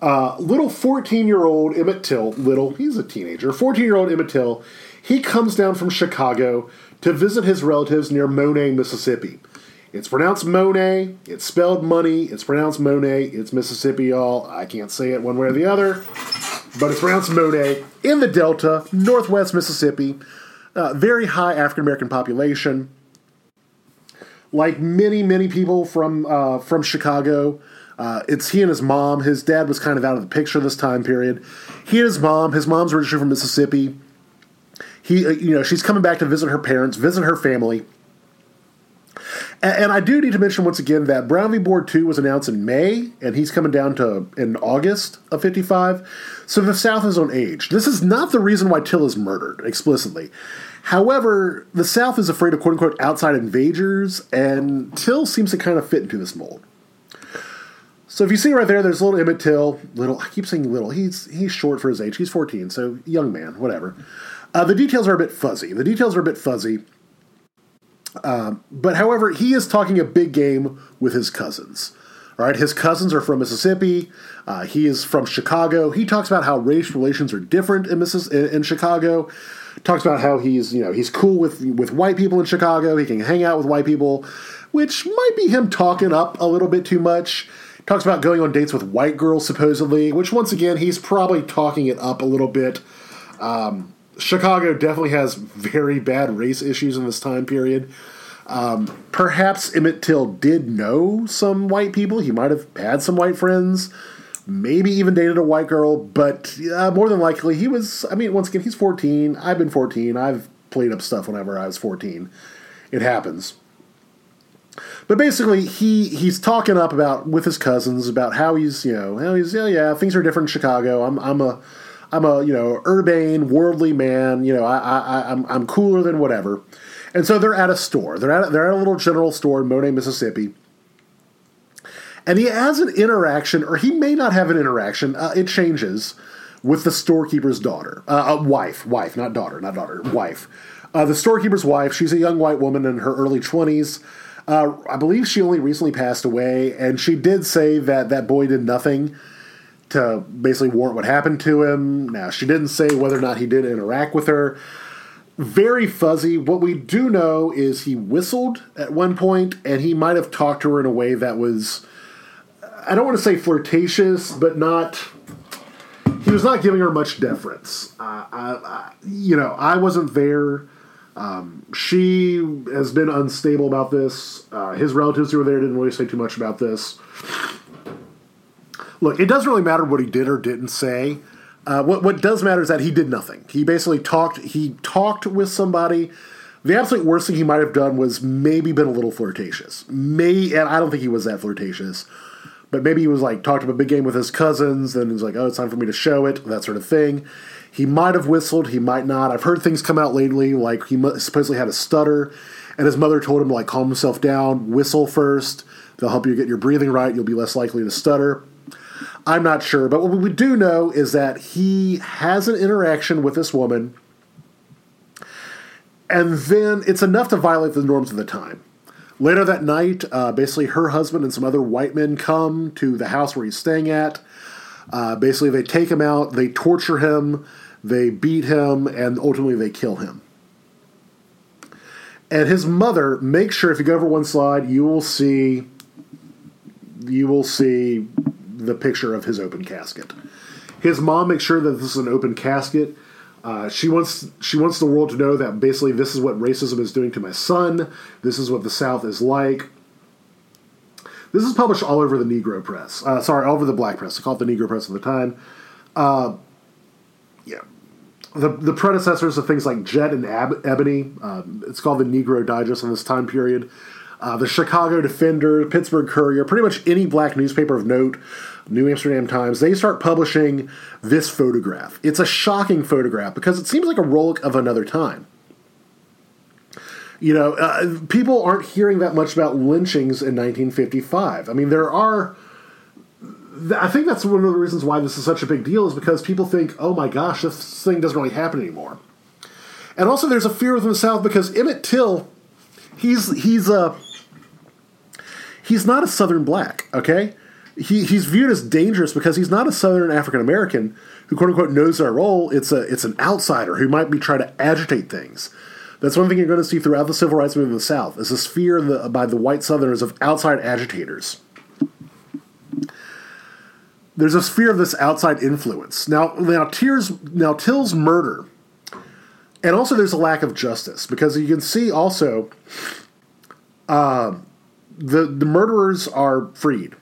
uh, little 14 year old Emmett Till, little, he's a teenager, 14 year old Emmett Till, he comes down from Chicago to visit his relatives near Monet, Mississippi. It's pronounced Monet. It's spelled money. It's pronounced Monet. It's Mississippi, y'all. I can't say it one way or the other, but it's pronounced Monet in the Delta, northwest Mississippi. Uh, very high African American population. Like many, many people from uh, from Chicago, uh, it's he and his mom. His dad was kind of out of the picture this time period. He and his mom. His mom's originally from Mississippi. He, uh, you know, she's coming back to visit her parents, visit her family and, I do need to mention once again that Brown v. Board 2 was announced in May, and he's coming down to in August of 55. So the South is on age. This is not the reason why Till is murdered explicitly. However, the South is afraid of quote unquote outside invaders, and Till seems to kind of fit into this mold. So if you see right there, there's little Emmett Till. Little, I keep saying little. He's he's short for his age. He's 14, so young man, whatever. Uh, the details are a bit fuzzy. The details are a bit fuzzy. Um, but however, he is talking a big game with his cousins. All right, his cousins are from Mississippi. Uh, he is from Chicago. He talks about how race relations are different in, Missis- in Chicago. Talks about how he's you know he's cool with with white people in Chicago. He can hang out with white people, which might be him talking up a little bit too much. Talks about going on dates with white girls supposedly, which once again he's probably talking it up a little bit. Um, Chicago definitely has very bad race issues in this time period. Um, perhaps Emmett Till did know some white people. He might have had some white friends, maybe even dated a white girl, but uh, more than likely he was. I mean, once again, he's 14. I've been 14. I've played up stuff whenever I was 14. It happens. But basically, he he's talking up about with his cousins about how he's you know how he's yeah yeah things are different in Chicago. I'm I'm a I'm a you know urbane, worldly man. You know, I, I I'm I'm cooler than whatever. And so they're at a store. They're at they're at a little general store in Money, Mississippi. And he has an interaction, or he may not have an interaction. Uh, it changes with the storekeeper's daughter, uh, uh, wife, wife, not daughter, not daughter, wife. Uh, the storekeeper's wife. She's a young white woman in her early twenties. Uh, I believe she only recently passed away, and she did say that that boy did nothing to basically warrant what happened to him. Now, she didn't say whether or not he did interact with her. Very fuzzy. What we do know is he whistled at one point, and he might have talked to her in a way that was, I don't want to say flirtatious, but not. He was not giving her much deference. Uh, I, I, you know, I wasn't there. Um, she has been unstable about this. Uh, his relatives who were there didn't really say too much about this. Look, it doesn't really matter what he did or didn't say. Uh, what what does matter is that he did nothing. He basically talked. He talked with somebody. The absolute worst thing he might have done was maybe been a little flirtatious. May and I don't think he was that flirtatious, but maybe he was like talked about a big game with his cousins. Then he's like, "Oh, it's time for me to show it," that sort of thing. He might have whistled. He might not. I've heard things come out lately like he supposedly had a stutter, and his mother told him to like calm himself down, whistle first. They'll help you get your breathing right. You'll be less likely to stutter. I'm not sure, but what we do know is that he has an interaction with this woman, and then it's enough to violate the norms of the time. Later that night, uh, basically, her husband and some other white men come to the house where he's staying at. Uh, basically, they take him out, they torture him, they beat him, and ultimately they kill him. And his mother, make sure if you go over one slide, you will see, you will see the picture of his open casket. His mom makes sure that this is an open casket. Uh, she wants she wants the world to know that basically this is what racism is doing to my son. This is what the South is like. This is published all over the Negro press. Uh, sorry, all over the Black press. I call it the Negro press at the time. Uh, yeah, the the predecessors of things like Jet and Ab- Ebony. Um, it's called the Negro Digest in this time period. Uh, the Chicago Defender, Pittsburgh Courier, pretty much any black newspaper of note, New Amsterdam Times, they start publishing this photograph. It's a shocking photograph because it seems like a relic of another time. You know, uh, people aren't hearing that much about lynchings in 1955. I mean, there are. I think that's one of the reasons why this is such a big deal is because people think, oh my gosh, this thing doesn't really happen anymore. And also, there's a fear within the South because Emmett Till he's he's a he's not a Southern black. Okay, he, he's viewed as dangerous because he's not a Southern African American who quote unquote knows their role. It's a it's an outsider who might be trying to agitate things. That's one thing you're going to see throughout the civil rights movement in the South is this fear the, by the white Southerners of outside agitators. There's this fear of this outside influence. Now, now, Tears, now Till's murder, and also there's a lack of justice because you can see also uh, the the murderers are freed.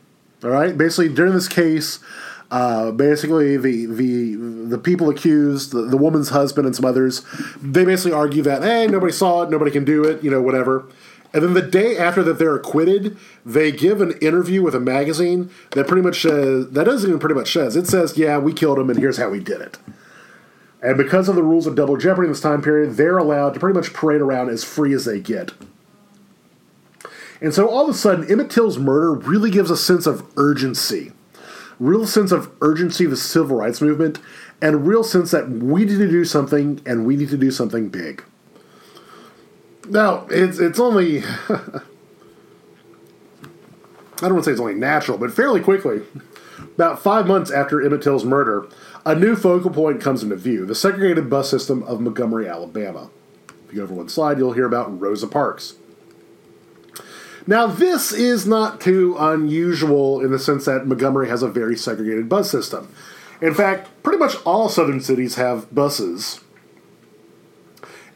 All right, basically during this case, uh, basically, the the the people accused, the, the woman's husband and some others, they basically argue that hey, nobody saw it, nobody can do it, you know, whatever. And then the day after that they're acquitted, they give an interview with a magazine that pretty much says that doesn't even pretty much says it says yeah we killed him and here's how we did it. And because of the rules of double jeopardy in this time period, they're allowed to pretty much parade around as free as they get. And so all of a sudden, Emmett Till's murder really gives a sense of urgency real sense of urgency of the civil rights movement, and a real sense that we need to do something and we need to do something big. Now, it's it's only I don't want to say it's only natural, but fairly quickly, about five months after Emmett Till's murder, a new focal point comes into view: the segregated bus system of Montgomery, Alabama. If you go over one slide, you'll hear about Rosa Parks. Now, this is not too unusual in the sense that Montgomery has a very segregated bus system. In fact, pretty much all southern cities have buses,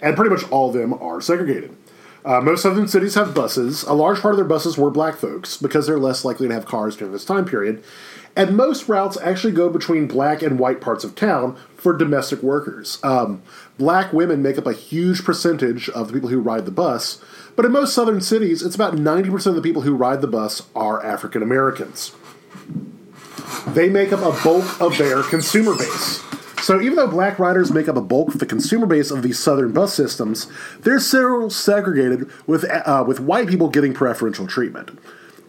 and pretty much all of them are segregated. Uh, most southern cities have buses. A large part of their buses were black folks because they're less likely to have cars during this time period. And most routes actually go between black and white parts of town for domestic workers. Um, black women make up a huge percentage of the people who ride the bus, but in most southern cities, it's about 90% of the people who ride the bus are African Americans. They make up a bulk of their consumer base. So even though black riders make up a bulk of the consumer base of these southern bus systems, they're still segregated with uh, with white people getting preferential treatment.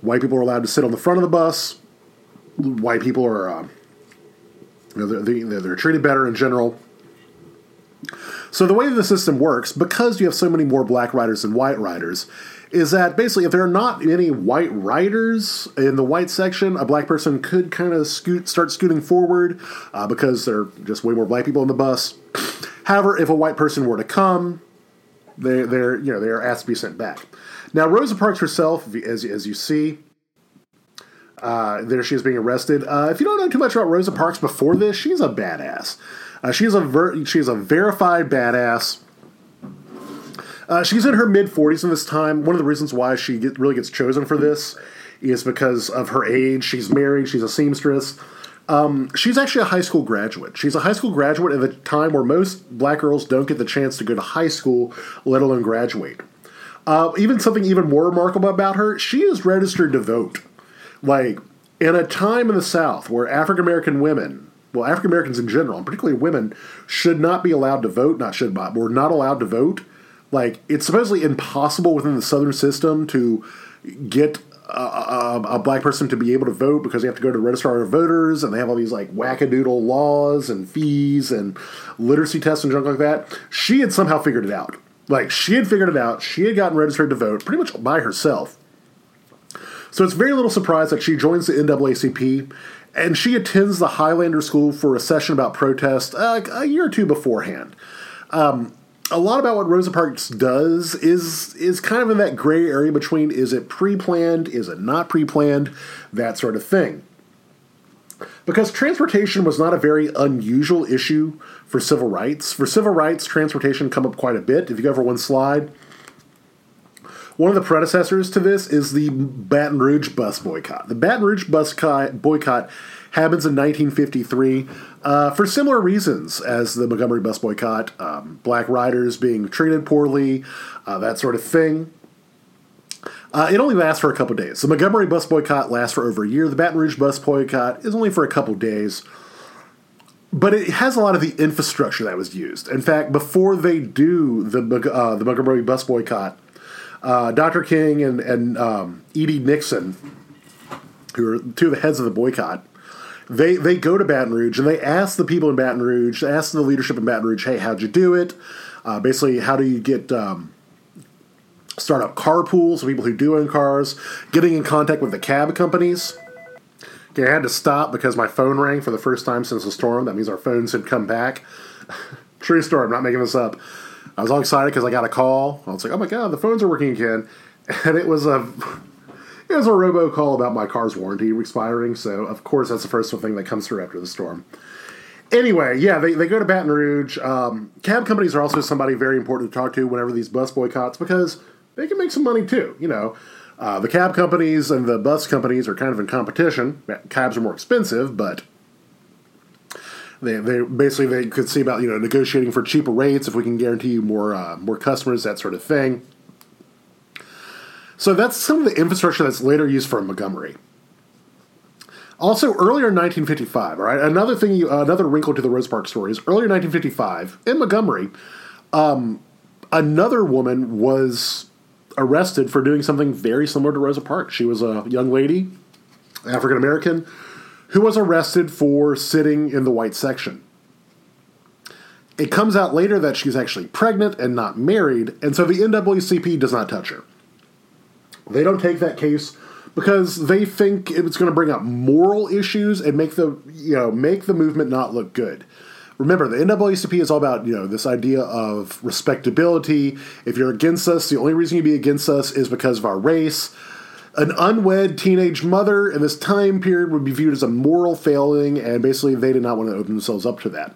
White people are allowed to sit on the front of the bus. White people are, uh, you know, they're, they're treated better in general. So the way the system works, because you have so many more black riders than white riders, is that basically if there are not any white riders in the white section, a black person could kind of scoot, start scooting forward uh, because there are just way more black people on the bus. However, if a white person were to come, they, they're you know they are asked to be sent back. Now Rosa Parks herself, as as you see, uh, there she is being arrested. Uh, if you don't know too much about Rosa Parks before this, she's a badass. Uh, she's a ver- she's a verified badass. Uh, she's in her mid 40s in this time. One of the reasons why she get, really gets chosen for this is because of her age. She's married. She's a seamstress. Um, she's actually a high school graduate. She's a high school graduate at a time where most black girls don't get the chance to go to high school, let alone graduate. Uh, even something even more remarkable about her, she is registered to vote. Like, in a time in the South where African American women well, African Americans in general, and particularly women, should not be allowed to vote. Not should not. We're not allowed to vote. Like it's supposedly impossible within the Southern system to get a, a, a, black person to be able to vote because they have to go to the registrar of voters and they have all these like wackadoodle laws and fees and literacy tests and junk like that. She had somehow figured it out. Like she had figured it out. She had gotten registered to vote pretty much by herself. So it's very little surprise that she joins the NAACP and she attends the Highlander School for a session about protest uh, a year or two beforehand. Um, a lot about what Rosa Parks does is is kind of in that gray area between is it pre-planned, is it not pre-planned, that sort of thing. Because transportation was not a very unusual issue for civil rights. For civil rights, transportation come up quite a bit. If you go over one slide, one of the predecessors to this is the Baton Rouge bus boycott. The Baton Rouge bus boycott happens in 1953 uh, for similar reasons as the Montgomery bus boycott um, black riders being treated poorly, uh, that sort of thing. Uh, it only lasts for a couple days. The Montgomery bus boycott lasts for over a year. The Baton Rouge bus boycott is only for a couple days. But it has a lot of the infrastructure that was used. In fact, before they do the, uh, the Montgomery bus boycott, uh, Dr. King and, and um, E.D. Nixon, who are two of the heads of the boycott, they they go to Baton Rouge and they ask the people in Baton Rouge, they ask the leadership in Baton Rouge, hey, how'd you do it? Uh, basically, how do you get um, start up car pools of people who do own cars, getting in contact with the cab companies. Okay, I had to stop because my phone rang for the first time since the storm. That means our phones had come back. True story, I'm not making this up. I was all excited because I got a call. I was like, oh my god, the phones are working again. And it was a it was a robocall about my car's warranty expiring, so of course that's the first thing that comes through after the storm. Anyway, yeah, they, they go to Baton Rouge. Um, cab companies are also somebody very important to talk to whenever these bus boycotts because they can make some money too. You know, uh, the cab companies and the bus companies are kind of in competition. Cabs are more expensive, but they, they basically they could see about you know negotiating for cheaper rates if we can guarantee you more uh, more customers, that sort of thing. So that's some of the infrastructure that's later used for Montgomery. Also, earlier in 1955, all right, another thing, you, another wrinkle to the Rosa Parks story is earlier in 1955 in Montgomery, um, another woman was arrested for doing something very similar to Rosa Parks. She was a young lady, African American, who was arrested for sitting in the white section. It comes out later that she's actually pregnant and not married, and so the NAACP does not touch her. They don't take that case because they think it's going to bring up moral issues and make the you know make the movement not look good. Remember, the NAACP is all about you know this idea of respectability. If you're against us, the only reason you'd be against us is because of our race. An unwed teenage mother in this time period would be viewed as a moral failing, and basically they did not want to open themselves up to that.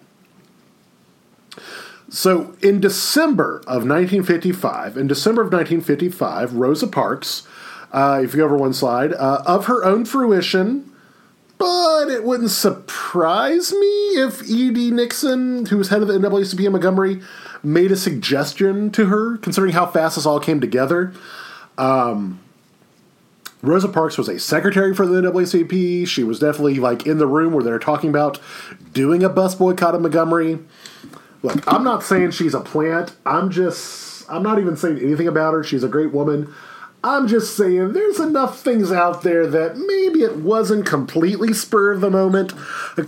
So, in December of 1955, in December of 1955, Rosa Parks, uh, if you go over one slide, uh, of her own fruition, but it wouldn't surprise me if E.D. Nixon, who was head of the NAACP in Montgomery, made a suggestion to her, considering how fast this all came together. Um, Rosa Parks was a secretary for the NAACP. She was definitely like in the room where they're talking about doing a bus boycott of Montgomery. Look, I'm not saying she's a plant. I'm just, I'm not even saying anything about her. She's a great woman. I'm just saying there's enough things out there that maybe it wasn't completely spur of the moment,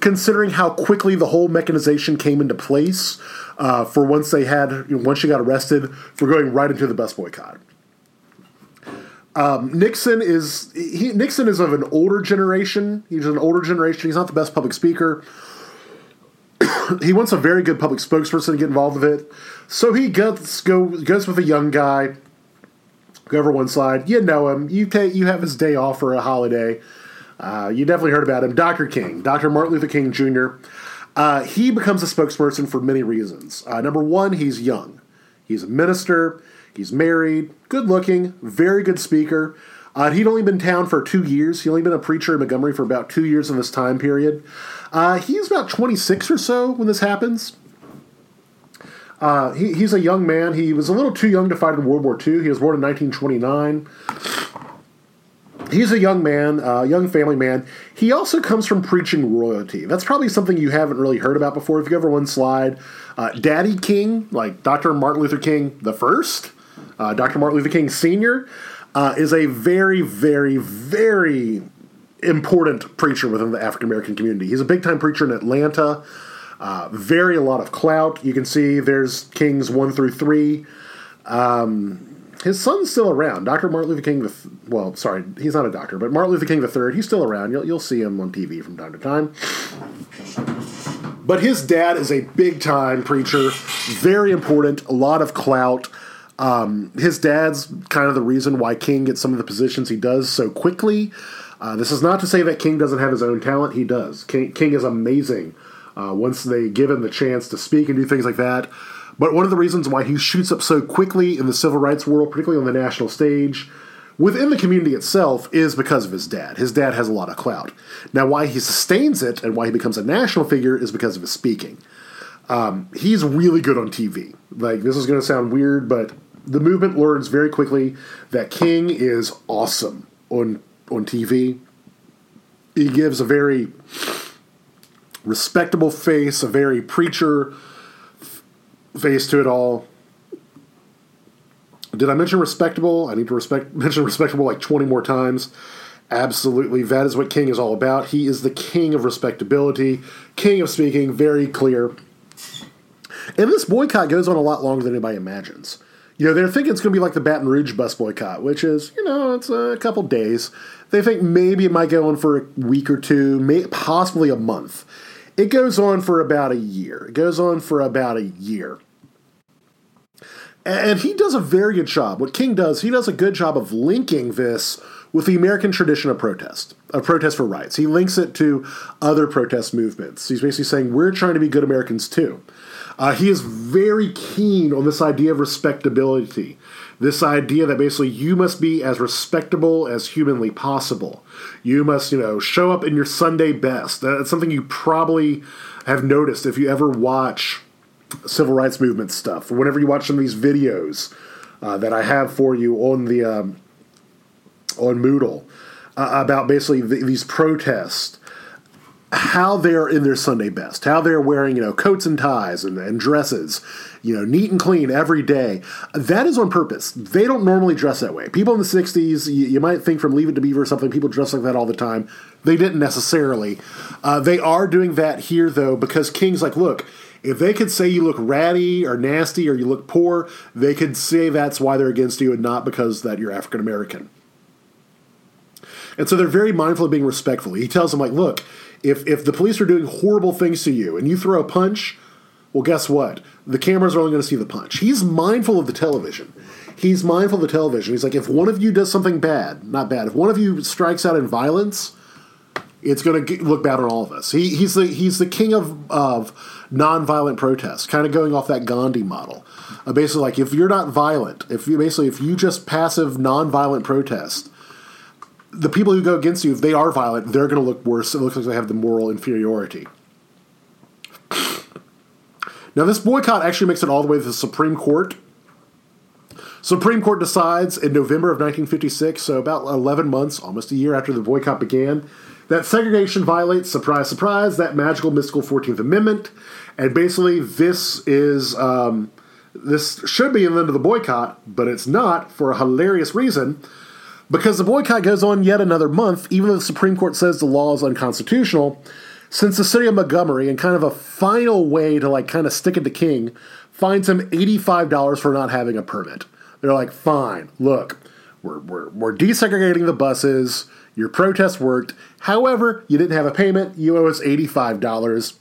considering how quickly the whole mechanization came into place uh, for once they had, once she got arrested for going right into the bus boycott. Um, Nixon is he, Nixon is of an older generation. He's an older generation. He's not the best public speaker. he wants a very good public spokesperson to get involved with it. So he gets go goes with a young guy. Go over one slide. You know him. You take you have his day off for a holiday. Uh, you definitely heard about him, Dr. King, Dr. Martin Luther King Jr. Uh, he becomes a spokesperson for many reasons. Uh, number one, he's young. He's a minister. He's married, good looking, very good speaker. Uh, he'd only been town for two years. He'd only been a preacher in Montgomery for about two years in this time period. Uh, he's about 26 or so when this happens. Uh, he, he's a young man. He was a little too young to fight in World War II. He was born in 1929. He's a young man, a uh, young family man. He also comes from preaching royalty. That's probably something you haven't really heard about before. If you go over one slide, uh, Daddy King, like Dr. Martin Luther King the First, uh, Dr. Martin Luther King Sr., uh, is a very, very, very important preacher within the African American community. He's a big time preacher in Atlanta. Uh, very a lot of clout. You can see there's Kings one through three. Um, his son's still around. Dr. Martin Luther King, the th- well, sorry, he's not a doctor, but Martin Luther King III, he's still around. You'll, you'll see him on TV from time to time. But his dad is a big time preacher, very important, a lot of clout. Um, his dad's kind of the reason why King gets some of the positions he does so quickly. Uh, this is not to say that King doesn't have his own talent. He does. King, King is amazing uh, once they give him the chance to speak and do things like that. But one of the reasons why he shoots up so quickly in the civil rights world, particularly on the national stage, within the community itself, is because of his dad. His dad has a lot of clout. Now, why he sustains it and why he becomes a national figure is because of his speaking. Um, he's really good on TV. Like, this is going to sound weird, but the movement learns very quickly that King is awesome on on TV. He gives a very respectable face, a very preacher face to it all. Did I mention respectable? I need to respect mention respectable like 20 more times. Absolutely, that is what King is all about. He is the king of respectability, king of speaking, very clear. And this boycott goes on a lot longer than anybody imagines You know, they're thinking it's going to be like the Baton Rouge bus boycott, which is, you know, it's a couple days. They think maybe it might go on for a week or two, may, possibly a month. It goes on for about a year. It goes on for about a year. And he does a very good job. What King does, he does a good job of linking this with the American tradition of protest, of protest for rights. He links it to other protest movements. He's basically saying we're trying to be good Americans too. Uh, he is very keen on this idea of respectability, this idea that basically you must be as respectable as humanly possible. You must, you know, show up in your Sunday best. That's something you probably have noticed if you ever watch civil rights movement stuff, or whenever you watch some of these videos uh, that I have for you on the um, on Moodle uh, about basically the, these protests how they're in their Sunday best, how they're wearing, you know, coats and ties and, and, dresses, you know, neat and clean every day. That is on purpose. They don't normally dress that way. People in the 60s, you, you might think from Leave It to Beaver or something, people dress like that all the time. They didn't necessarily. Uh, they are doing that here, though, because King's like, look, if they could say you look ratty or nasty or you look poor, they could say that's why they're against you and not because that you're African American. And so they're very mindful of being respectful. He tells them, like, look, if if the police are doing horrible things to you and you throw a punch, well, guess what? The cameras are only going to see the punch. He's mindful of the television. He's mindful of the television. He's like, if one of you does something bad, not bad, if one of you strikes out in violence, it's going to look bad on all of us. He, he's the he's the king of of nonviolent protests, kind of going off that Gandhi model. Uh, basically, like if you're not violent, if you basically if you just passive nonviolent protest, the people who go against you, if they are violent, they're going to look worse. It looks like they have the moral inferiority. Now, this boycott actually makes it all the way to the Supreme Court. Supreme Court decides in November of 1956, so about 11 months, almost a year after the boycott began, that segregation violates, surprise, surprise, that magical, mystical 14th Amendment. And basically, this is. Um, this should be an end of the boycott, but it's not for a hilarious reason because the boycott goes on yet another month, even though the Supreme Court says the law is unconstitutional, since the city of Montgomery, in kind of a final way to like kind of stick it to King, fines him $85 for not having a permit. They're like, fine, look, we're, we're, we're desegregating the buses. Your protest worked. However, you didn't have a payment. You owe us $85.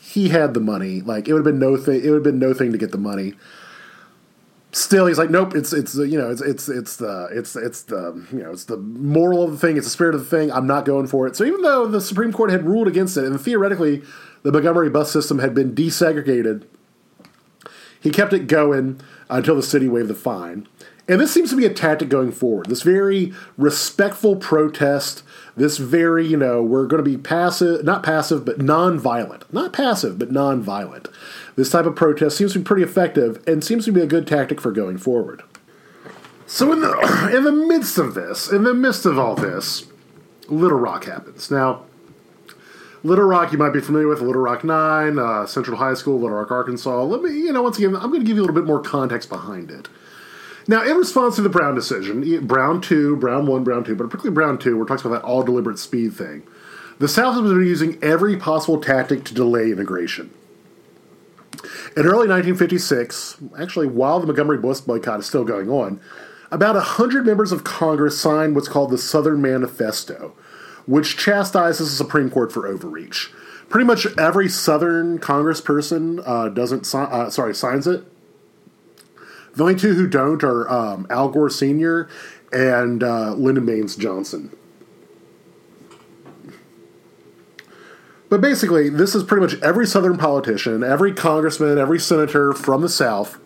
He had the money. Like it would have been no thing. It would have been no thing to get the money still he's like nope it's it's you know it's it's it's the it's it's the you know it's the moral of the thing it's the spirit of the thing i'm not going for it. So even though the supreme court had ruled against it and theoretically the montgomery bus system had been desegregated he kept it going until the city waived the fine. And this seems to be a tactic going forward. This very respectful protest this very you know we're going to be passive not passive but non-violent. Not passive but non-violent this type of protest seems to be pretty effective and seems to be a good tactic for going forward. So in the in the midst of this, in the midst of all this, Little Rock happens. Now, Little Rock, you might be familiar with Little Rock Nine, uh, Central High School, Little Rock, Arkansas. Let me, you know, once again, I'm going to give you a little bit more context behind it. Now, in response to the Brown decision, Brown 2, Brown 1, Brown 2, but particularly Brown 2, we're talking about that all deliberate speed thing. The South has been using every possible tactic to delay integration. In early 1956, actually, while the Montgomery bus boycott is still going on, about 100 members of Congress signed what's called the Southern Manifesto, which chastises the Supreme Court for overreach. Pretty much every Southern congressperson uh, doesn't si- uh, sorry signs it. The only two who don't are um, Al Gore Sr. and uh, Lyndon Baines Johnson. But basically, this is pretty much every Southern politician, every congressman, every senator from the South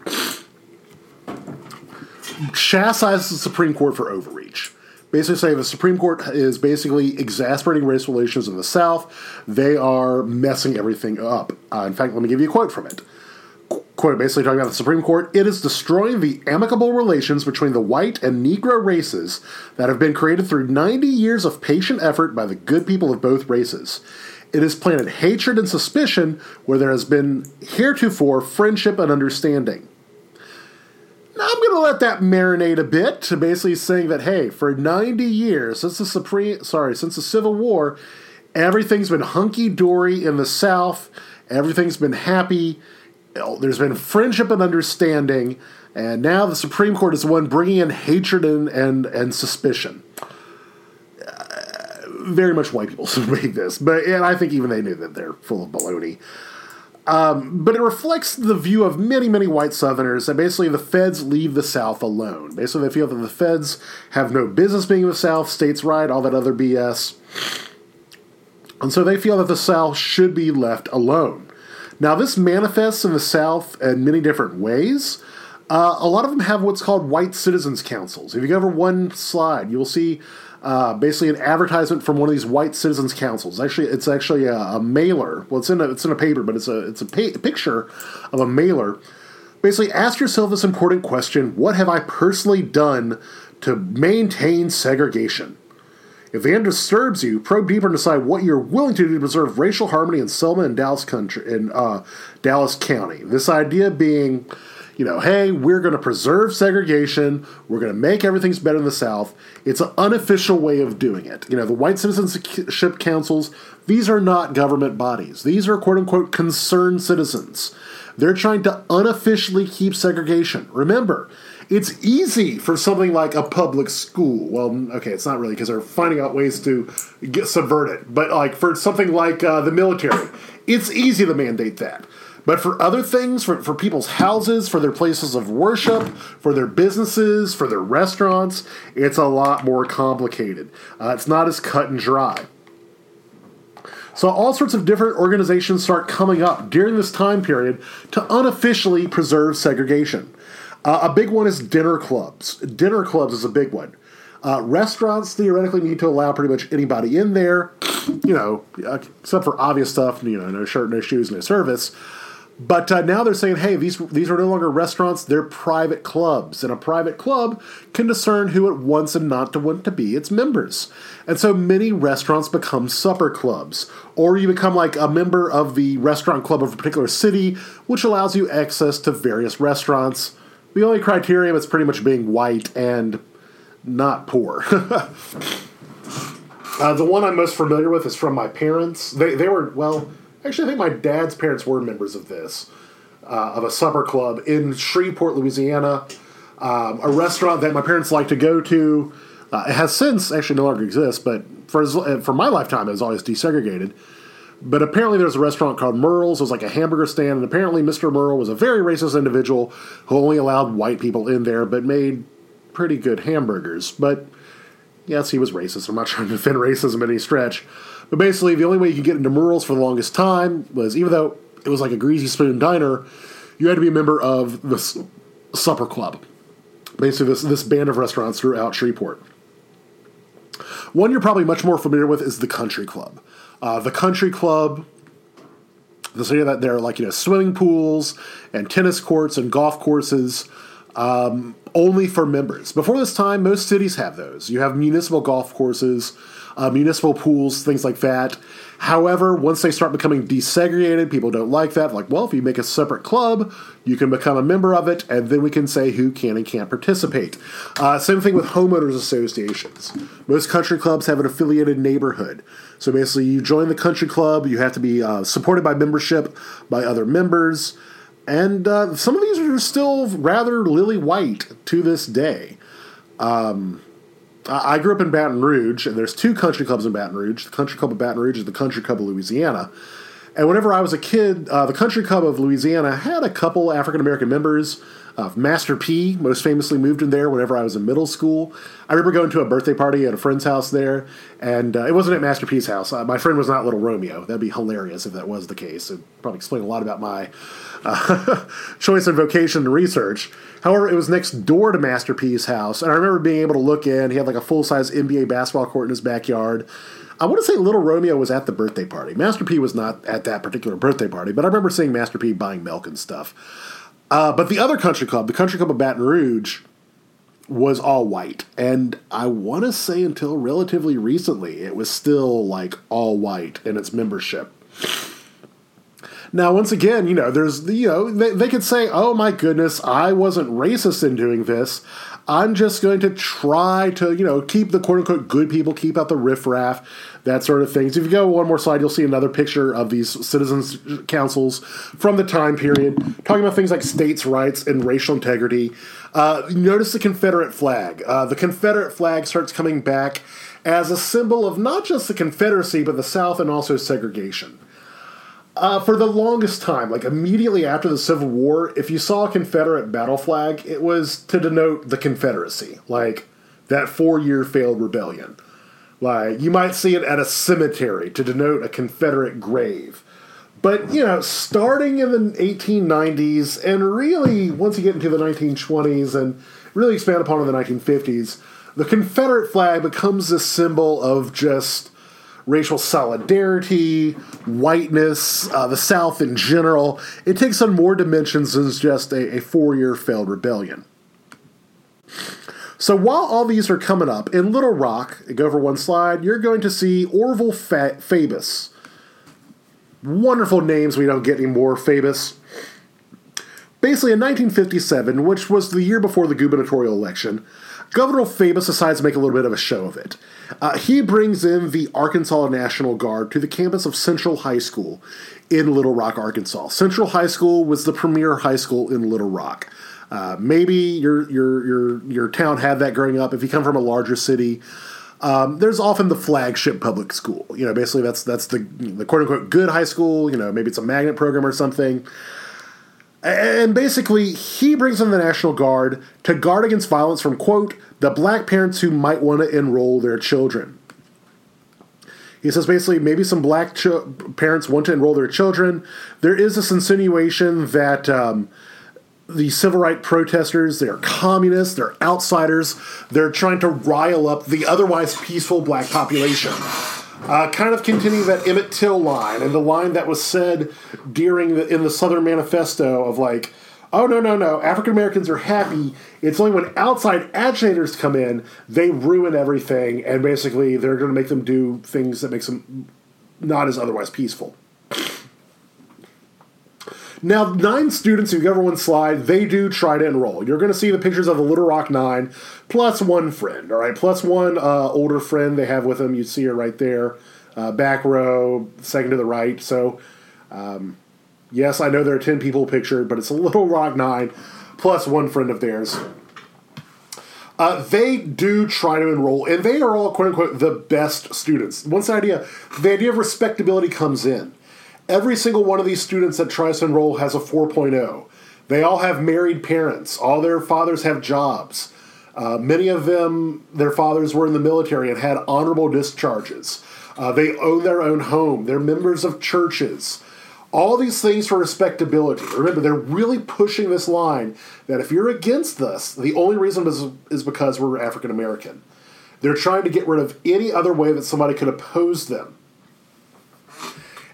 chastises the Supreme Court for overreach. Basically, saying the Supreme Court is basically exasperating race relations in the South. They are messing everything up. Uh, in fact, let me give you a quote from it. Quote, basically talking about the Supreme Court, it is destroying the amicable relations between the white and Negro races that have been created through 90 years of patient effort by the good people of both races. It has planted hatred and suspicion where there has been heretofore friendship and understanding. Now, I'm going to let that marinate a bit to basically saying that hey, for 90 years since the supreme sorry since the Civil War, everything's been hunky dory in the South. Everything's been happy. Oh, there's been friendship and understanding. And now the Supreme Court is the one bringing in hatred and, and, and suspicion. Very much white people make this, but and I think even they knew that they're full of baloney. Um, but it reflects the view of many, many white Southerners that basically the feds leave the South alone. Basically, they feel that the feds have no business being in the South, states' right, all that other BS. And so they feel that the South should be left alone. Now, this manifests in the South in many different ways. Uh, a lot of them have what's called white citizens councils. If you go over one slide, you'll see uh, basically an advertisement from one of these white citizens councils. Actually, it's actually a, a mailer. Well, it's in a it's in a paper, but it's a it's a, pa- picture of a mailer. Basically, ask yourself this important question: What have I personally done to maintain segregation? If the end disturbs you, probe deeper and decide what you're willing to do to preserve racial harmony in Selma and Dallas country in uh, Dallas County. This idea being you know, hey, we're going to preserve segregation. We're going to make everything's better in the South. It's an unofficial way of doing it. You know, the white citizenship councils, these are not government bodies. These are quote unquote concerned citizens. They're trying to unofficially keep segregation. Remember, it's easy for something like a public school. Well, okay, it's not really because they're finding out ways to get, subvert it. But like for something like uh, the military, it's easy to mandate that. But for other things, for, for people's houses, for their places of worship, for their businesses, for their restaurants, it's a lot more complicated. Uh, it's not as cut and dry. So, all sorts of different organizations start coming up during this time period to unofficially preserve segregation. Uh, a big one is dinner clubs. Dinner clubs is a big one. Uh, restaurants theoretically need to allow pretty much anybody in there, you know, except for obvious stuff, you know, no shirt, no shoes, no service. But uh, now they're saying, hey, these these are no longer restaurants; they're private clubs, and a private club can discern who it wants and not to want to be its members. And so many restaurants become supper clubs, or you become like a member of the restaurant club of a particular city, which allows you access to various restaurants. The only criterion is pretty much being white and not poor. uh, the one I'm most familiar with is from my parents. They they were well Actually, I think my dad's parents were members of this, uh, of a supper club in Shreveport, Louisiana, um, a restaurant that my parents like to go to. Uh, it has since actually no longer exists, but for uh, for my lifetime, it was always desegregated. But apparently, there's a restaurant called Merle's. It was like a hamburger stand, and apparently, Mr. Merle was a very racist individual who only allowed white people in there, but made pretty good hamburgers. But yes, he was racist. I'm not trying to defend racism any stretch. But basically, the only way you could get into Merle's for the longest time was even though it was like a greasy spoon diner, you had to be a member of the supper club. Basically, this this band of restaurants throughout Shreveport. One you're probably much more familiar with is the Country Club. Uh, the Country Club this idea that there are like you know swimming pools and tennis courts and golf courses um, only for members. Before this time, most cities have those. You have municipal golf courses uh, municipal pools, things like that. However, once they start becoming desegregated, people don't like that. Like, well, if you make a separate club, you can become a member of it, and then we can say who can and can't participate. Uh, same thing with homeowners associations. Most country clubs have an affiliated neighborhood. So basically, you join the country club, you have to be uh, supported by membership by other members, and uh, some of these are still rather lily white to this day. Um, I grew up in Baton Rouge, and there's two country clubs in Baton Rouge. The Country Club of Baton Rouge is the Country Club of Louisiana. And whenever I was a kid, uh, the Country Club of Louisiana had a couple African American members. Master P most famously moved in there whenever I was in middle school. I remember going to a birthday party at a friend's house there, and uh, it wasn't at Master P's house. Uh, my friend was not Little Romeo. That'd be hilarious if that was the case. It'd probably explain a lot about my uh, choice of vocation and research. However, it was next door to Master P's house, and I remember being able to look in. He had like a full size NBA basketball court in his backyard. I want to say Little Romeo was at the birthday party. Master P was not at that particular birthday party, but I remember seeing Master P buying milk and stuff. Uh, but the other country club, the Country Club of Baton Rouge, was all white. And I want to say until relatively recently, it was still like all white in its membership. Now, once again, you know, there's, you know, they, they could say, oh my goodness, I wasn't racist in doing this. I'm just going to try to, you know, keep the quote unquote good people, keep out the riffraff, that sort of things. If you go one more slide, you'll see another picture of these citizens' councils from the time period, talking about things like states' rights and racial integrity. Uh, notice the Confederate flag. Uh, the Confederate flag starts coming back as a symbol of not just the Confederacy, but the South and also segregation. Uh, for the longest time, like immediately after the Civil War, if you saw a Confederate battle flag, it was to denote the Confederacy, like that four year failed rebellion. Like you might see it at a cemetery to denote a Confederate grave. But you know, starting in the 1890s and really once you get into the 1920s and really expand upon in the 1950s, the Confederate flag becomes a symbol of just racial solidarity, whiteness, uh, the South in general. It takes on more dimensions than just a, a four year failed rebellion. So while all these are coming up, in Little Rock, go over one slide, you're going to see Orville Fa- Faubus. Wonderful names we don't get anymore, Faubus. Basically, in 1957, which was the year before the gubernatorial election, Governor Faubus decides to make a little bit of a show of it. Uh, he brings in the Arkansas National Guard to the campus of Central High School in Little Rock, Arkansas. Central High School was the premier high school in Little Rock. Uh, maybe your your your your town had that growing up. If you come from a larger city, um, there's often the flagship public school. You know, basically that's that's the the quote unquote good high school. You know, maybe it's a magnet program or something. And basically, he brings in the National Guard to guard against violence from, quote, the black parents who might want to enroll their children. He says basically, maybe some black ch- parents want to enroll their children. There is this insinuation that um, the civil rights protesters, they're communists, they're outsiders, they're trying to rile up the otherwise peaceful black population. Uh, kind of continuing that Emmett Till line and the line that was said during the, in the Southern Manifesto of like, oh no no no, African Americans are happy. It's only when outside agitators come in they ruin everything, and basically they're going to make them do things that makes them not as otherwise peaceful. Now, nine students, who you ever one slide, they do try to enroll. You're going to see the pictures of the Little Rock Nine, plus one friend, all right? Plus one uh, older friend they have with them. You see her right there, uh, back row, second to the right. So, um, yes, I know there are 10 people pictured, but it's a Little Rock Nine, plus one friend of theirs. Uh, they do try to enroll, and they are all, quote unquote, the best students. Once the idea, the idea of respectability comes in Every single one of these students that tries to enroll has a 4.0. They all have married parents. All their fathers have jobs. Uh, many of them, their fathers were in the military and had honorable discharges. Uh, they own their own home. They're members of churches. All these things for respectability. Remember, they're really pushing this line that if you're against this, the only reason is, is because we're African American. They're trying to get rid of any other way that somebody could oppose them.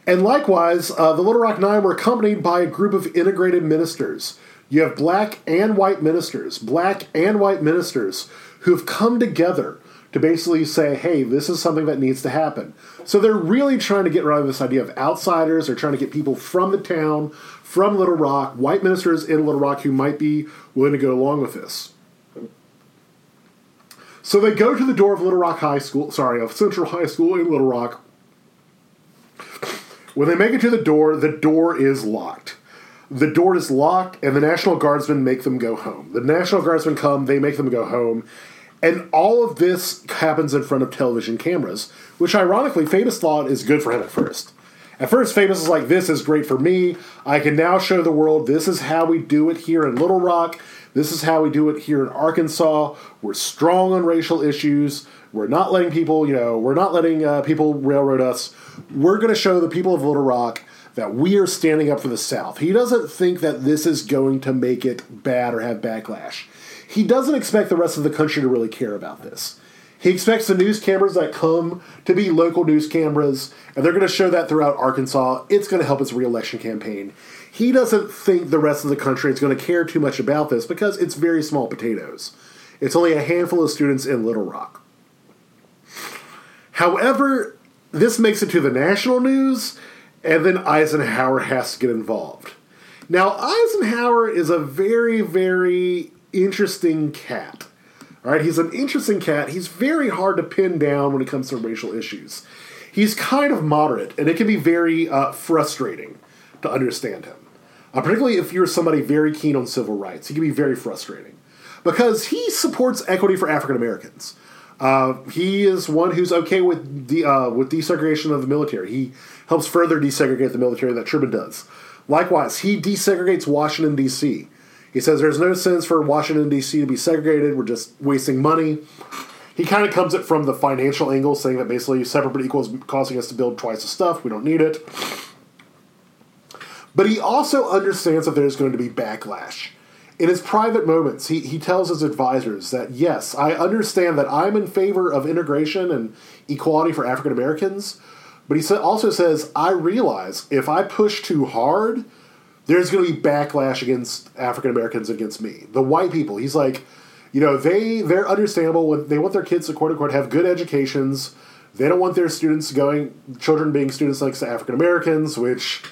And likewise, uh, the Little Rock Nine were accompanied by a group of integrated ministers. You have black and white ministers, black and white ministers who have come together to basically say, hey, this is something that needs to happen. So they're really trying to get rid of this idea of outsiders. They're trying to get people from the town, from Little Rock, white ministers in Little Rock who might be willing to go along with this. So they go to the door of Little Rock High School, sorry, of Central High School in Little Rock, when they make it to the door, the door is locked. The door is locked, and the National Guardsmen make them go home. The National Guardsmen come, they make them go home. And all of this happens in front of television cameras, which ironically, Faubus thought is good for him at first. At first, Faubus is like, This is great for me. I can now show the world this is how we do it here in Little Rock. This is how we do it here in Arkansas. We're strong on racial issues. We're not letting people, you know, we're not letting uh, people railroad us. We're going to show the people of Little Rock that we are standing up for the South. He doesn't think that this is going to make it bad or have backlash. He doesn't expect the rest of the country to really care about this. He expects the news cameras that come to be local news cameras, and they're going to show that throughout Arkansas. It's going to help his reelection campaign. He doesn't think the rest of the country is going to care too much about this because it's very small potatoes. It's only a handful of students in Little Rock. However, this makes it to the national news, and then Eisenhower has to get involved. Now, Eisenhower is a very, very interesting cat. All right, he's an interesting cat. He's very hard to pin down when it comes to racial issues. He's kind of moderate, and it can be very uh, frustrating to understand him. Uh, particularly if you're somebody very keen on civil rights, he can be very frustrating because he supports equity for African Americans. Uh, he is one who's okay with the uh, with desegregation of the military. He helps further desegregate the military that Truman does. Likewise, he desegregates Washington D.C. He says there's no sense for Washington D.C. to be segregated. We're just wasting money. He kind of comes it from the financial angle, saying that basically separate but equal is causing us to build twice the stuff. We don't need it. But he also understands that there's going to be backlash. In his private moments, he, he tells his advisors that, yes, I understand that I'm in favor of integration and equality for African Americans, but he also says, I realize if I push too hard, there's going to be backlash against African Americans against me. The white people, he's like, you know, they, they're understandable. When they want their kids to, quote unquote, have good educations. They don't want their students going, children being students like African Americans, which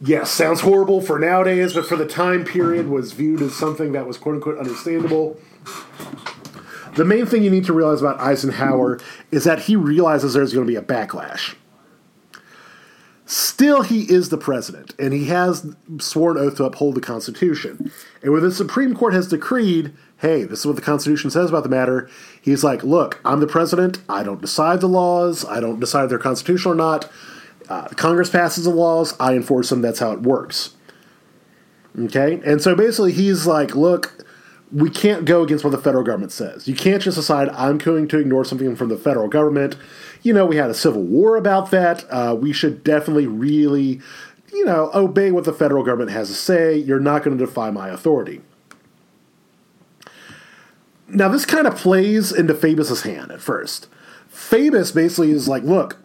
yes, sounds horrible for nowadays, but for the time period was viewed as something that was quote unquote understandable. The main thing you need to realize about Eisenhower is that he realizes there's going to be a backlash. Still, he is the president, and he has sworn oath to uphold the Constitution. And when the Supreme Court has decreed, hey, this is what the Constitution says about the matter, he's like, look, I'm the president. I don't decide the laws. I don't decide if they're constitutional or not. Uh, Congress passes the laws, I enforce them. That's how it works. Okay? And so basically, he's like, look, we can't go against what the federal government says. You can't just decide, I'm going to ignore something from the federal government. You know, we had a civil war about that. Uh, we should definitely really, you know, obey what the federal government has to say. You're not going to defy my authority. Now, this kind of plays into Faubus's hand at first. Faubus basically is like, look,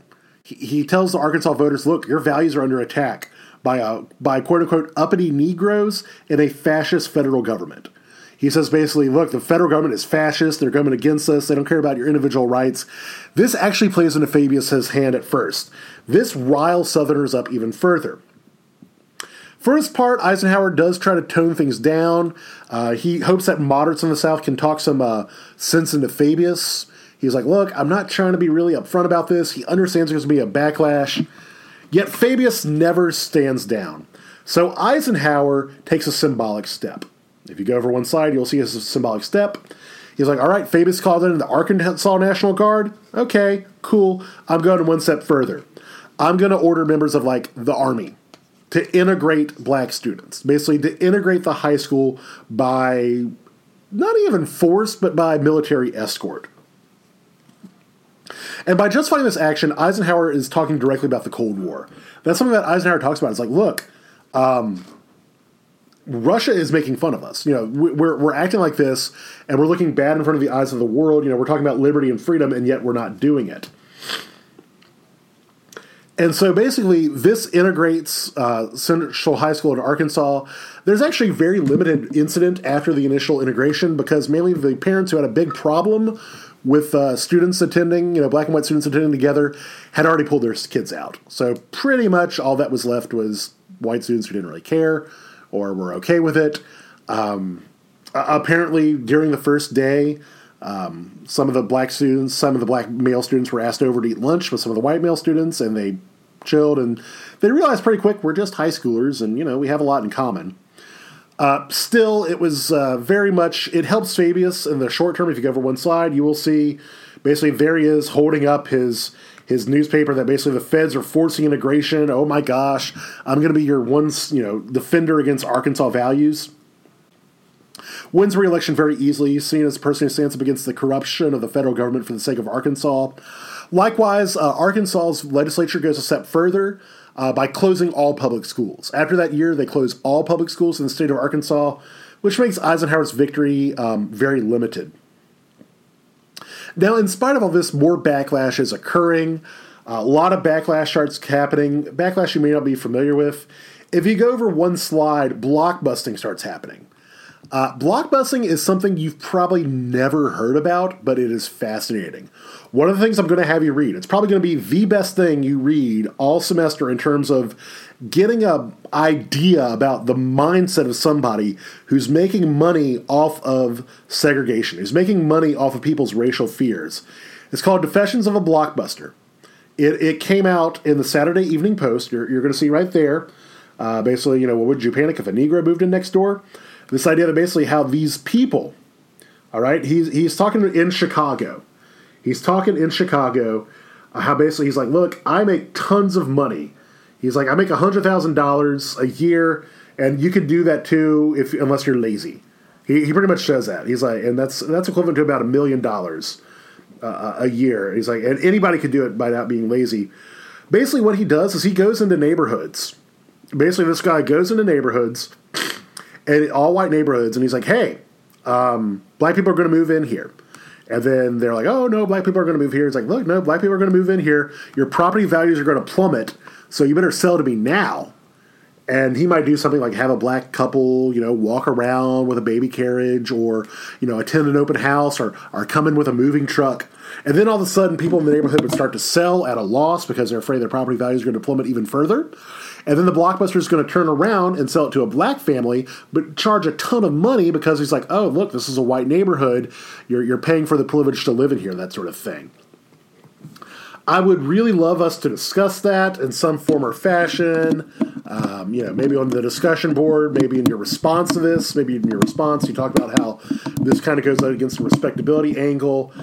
he, tells the Arkansas voters, look, your values are under attack by, a, by quote unquote uppity Negroes and a fascist federal government. He says basically, look, the federal government is fascist. They're coming against us. They don't care about your individual rights. This actually plays into Faubus's hand at first. This riles Southerners up even further. First part, Eisenhower does try to tone things down. Uh, he hopes that moderates in the South can talk some uh, sense into Faubus. He's like, look, I'm not trying to be really upfront about this. He understands there's going to be a backlash. Yet Faubus never stands down. So Eisenhower takes a symbolic step. If you go over one side, you'll see a symbolic step. He's like, all right, Faubus called in the Arkansas National Guard. Okay, cool. I'm going one step further. I'm going to order members of like the Army to integrate black students, basically to integrate the high school by not even force, but by military escort. And by justifying this action, Eisenhower is talking directly about the Cold War. That's something that Eisenhower talks about. It's like, look, um, Russia is making fun of us. You know, we're, we're acting like this, and we're looking bad in front of the eyes of the world. You know, we're talking about liberty and freedom, and yet we're not doing it. And so basically, this integrates uh, Central High School in Arkansas. There's actually very limited incident after the initial integration because mainly the parents who had a big problem with uh, students attending, you know, black and white students attending together, had already pulled their kids out. So pretty much all that was left was white students who didn't really care or were okay with it. Um, apparently, during the first day, um, some of the black students, some of the black male students were asked over to eat lunch with some of the white male students, and they chilled and they realized pretty quick we're just high schoolers and you know we have a lot in common. Uh, still, it was uh, very much. It helps Faubus in the short term. If you go over one slide, you will see basically there he is holding up his his newspaper that basically the feds are forcing integration. Oh my gosh, I'm going to be your one you know defender against Arkansas values. Wins re-election very easily, seen as a person who stands up against the corruption of the federal government for the sake of Arkansas. Likewise, uh, Arkansas's legislature goes a step further uh, by closing all public schools. After that year, they close all public schools in the state of Arkansas, which makes Eisenhower's victory um, very limited. Now, in spite of all this, more backlash is occurring. Uh, a lot of backlash starts happening. Backlash you may not be familiar with. If you go over one slide, blockbusting starts happening. Uh, blockbusting is something you've probably never heard about, but it is fascinating. One of the things I'm going to have you read, it's probably going to be the best thing you read all semester in terms of getting a idea about the mindset of somebody who's making money off of segregation, who's making money off of people's racial fears. It's called Confessions of a Blockbuster. It, it came out in the Saturday Evening Post. You're, you're going to see right there. Uh, basically, you know, what would you panic if a Negro moved in next door? This idea that basically how these people, all right, he's, he's talking in Chicago. He's talking in Chicago uh, how basically he's like, look, I make tons of money. He's like, I make $100,000 a year, and you can do that too if unless you're lazy. He, he pretty much says that. He's like, and that's that's equivalent to about a million dollars uh, a year. He's like, and anybody could do it by not being lazy. Basically, what he does is he goes into neighborhoods. Basically, this guy goes into neighborhoods, and all white neighborhoods, and he's like, hey, um, black people are going to move in here. And then they're like, oh, no, black people are going to move here. It's like, look, no, black people are going to move in here. Your property values are going to plummet, so you better sell to me now. And he might do something like have a black couple, you know, walk around with a baby carriage or, you know, attend an open house or, or come in with a moving truck. And then all of a sudden, people in the neighborhood would start to sell at a loss because they're afraid their property values are going to plummet even further. And then the blockbuster is going to turn around and sell it to a black family, but charge a ton of money because he's like, oh, look, this is a white neighborhood. You're, you're paying for the privilege to live in here, that sort of thing. I would really love us to discuss that in some form or fashion. Um, you know, maybe on the discussion board, maybe in your response to this, maybe in your response, you talk about how this kind of goes out against the respectability angle.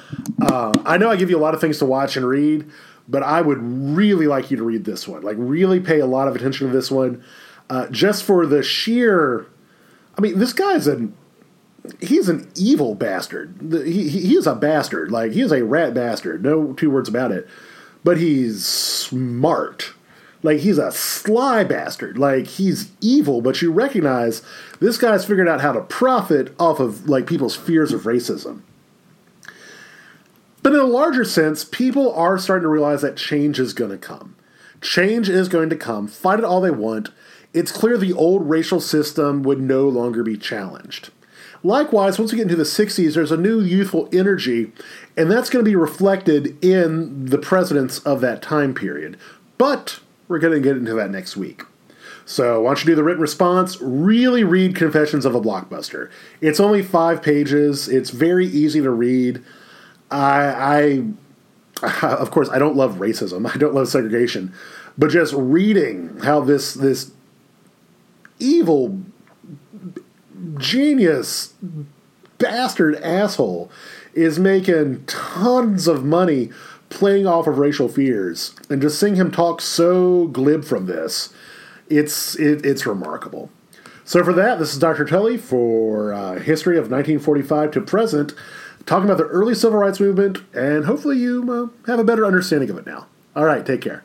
Uh, I know I give you a lot of things to watch and read, but I would really like you to read this one. Like, really pay a lot of attention to this one, uh, just for the sheer. I mean, this guy's an he's an evil bastard. He, he, is a bastard. Like he is a rat bastard. No two words about it. But he's smart. Like he's a sly bastard. Like he's evil, but you recognize this guy's figured out how to profit off of like people's fears of racism. But in a larger sense, people are starting to realize that change is going to come. Change is going to come. Fight it all they want. It's clear the old racial system would no longer be challenged. Likewise, once we get into the 60s, there's a new youthful energy, and that's going to be reflected in the presidents of that time period. But we're going to get into that next week. So, why don't you do the written response? Really read Confessions of a Blockbuster. It's only five pages, it's very easy to read. I, I of course, I don't love racism, I don't love segregation, but just reading how this, this evil genius bastard asshole is making tons of money playing off of racial fears. And just seeing him talk so glib from this it's it, it's remarkable. So for that this is dr tully for uh, history of 1945 to present talking about the early civil rights movement and hopefully you uh, have a better understanding of it now. All right take care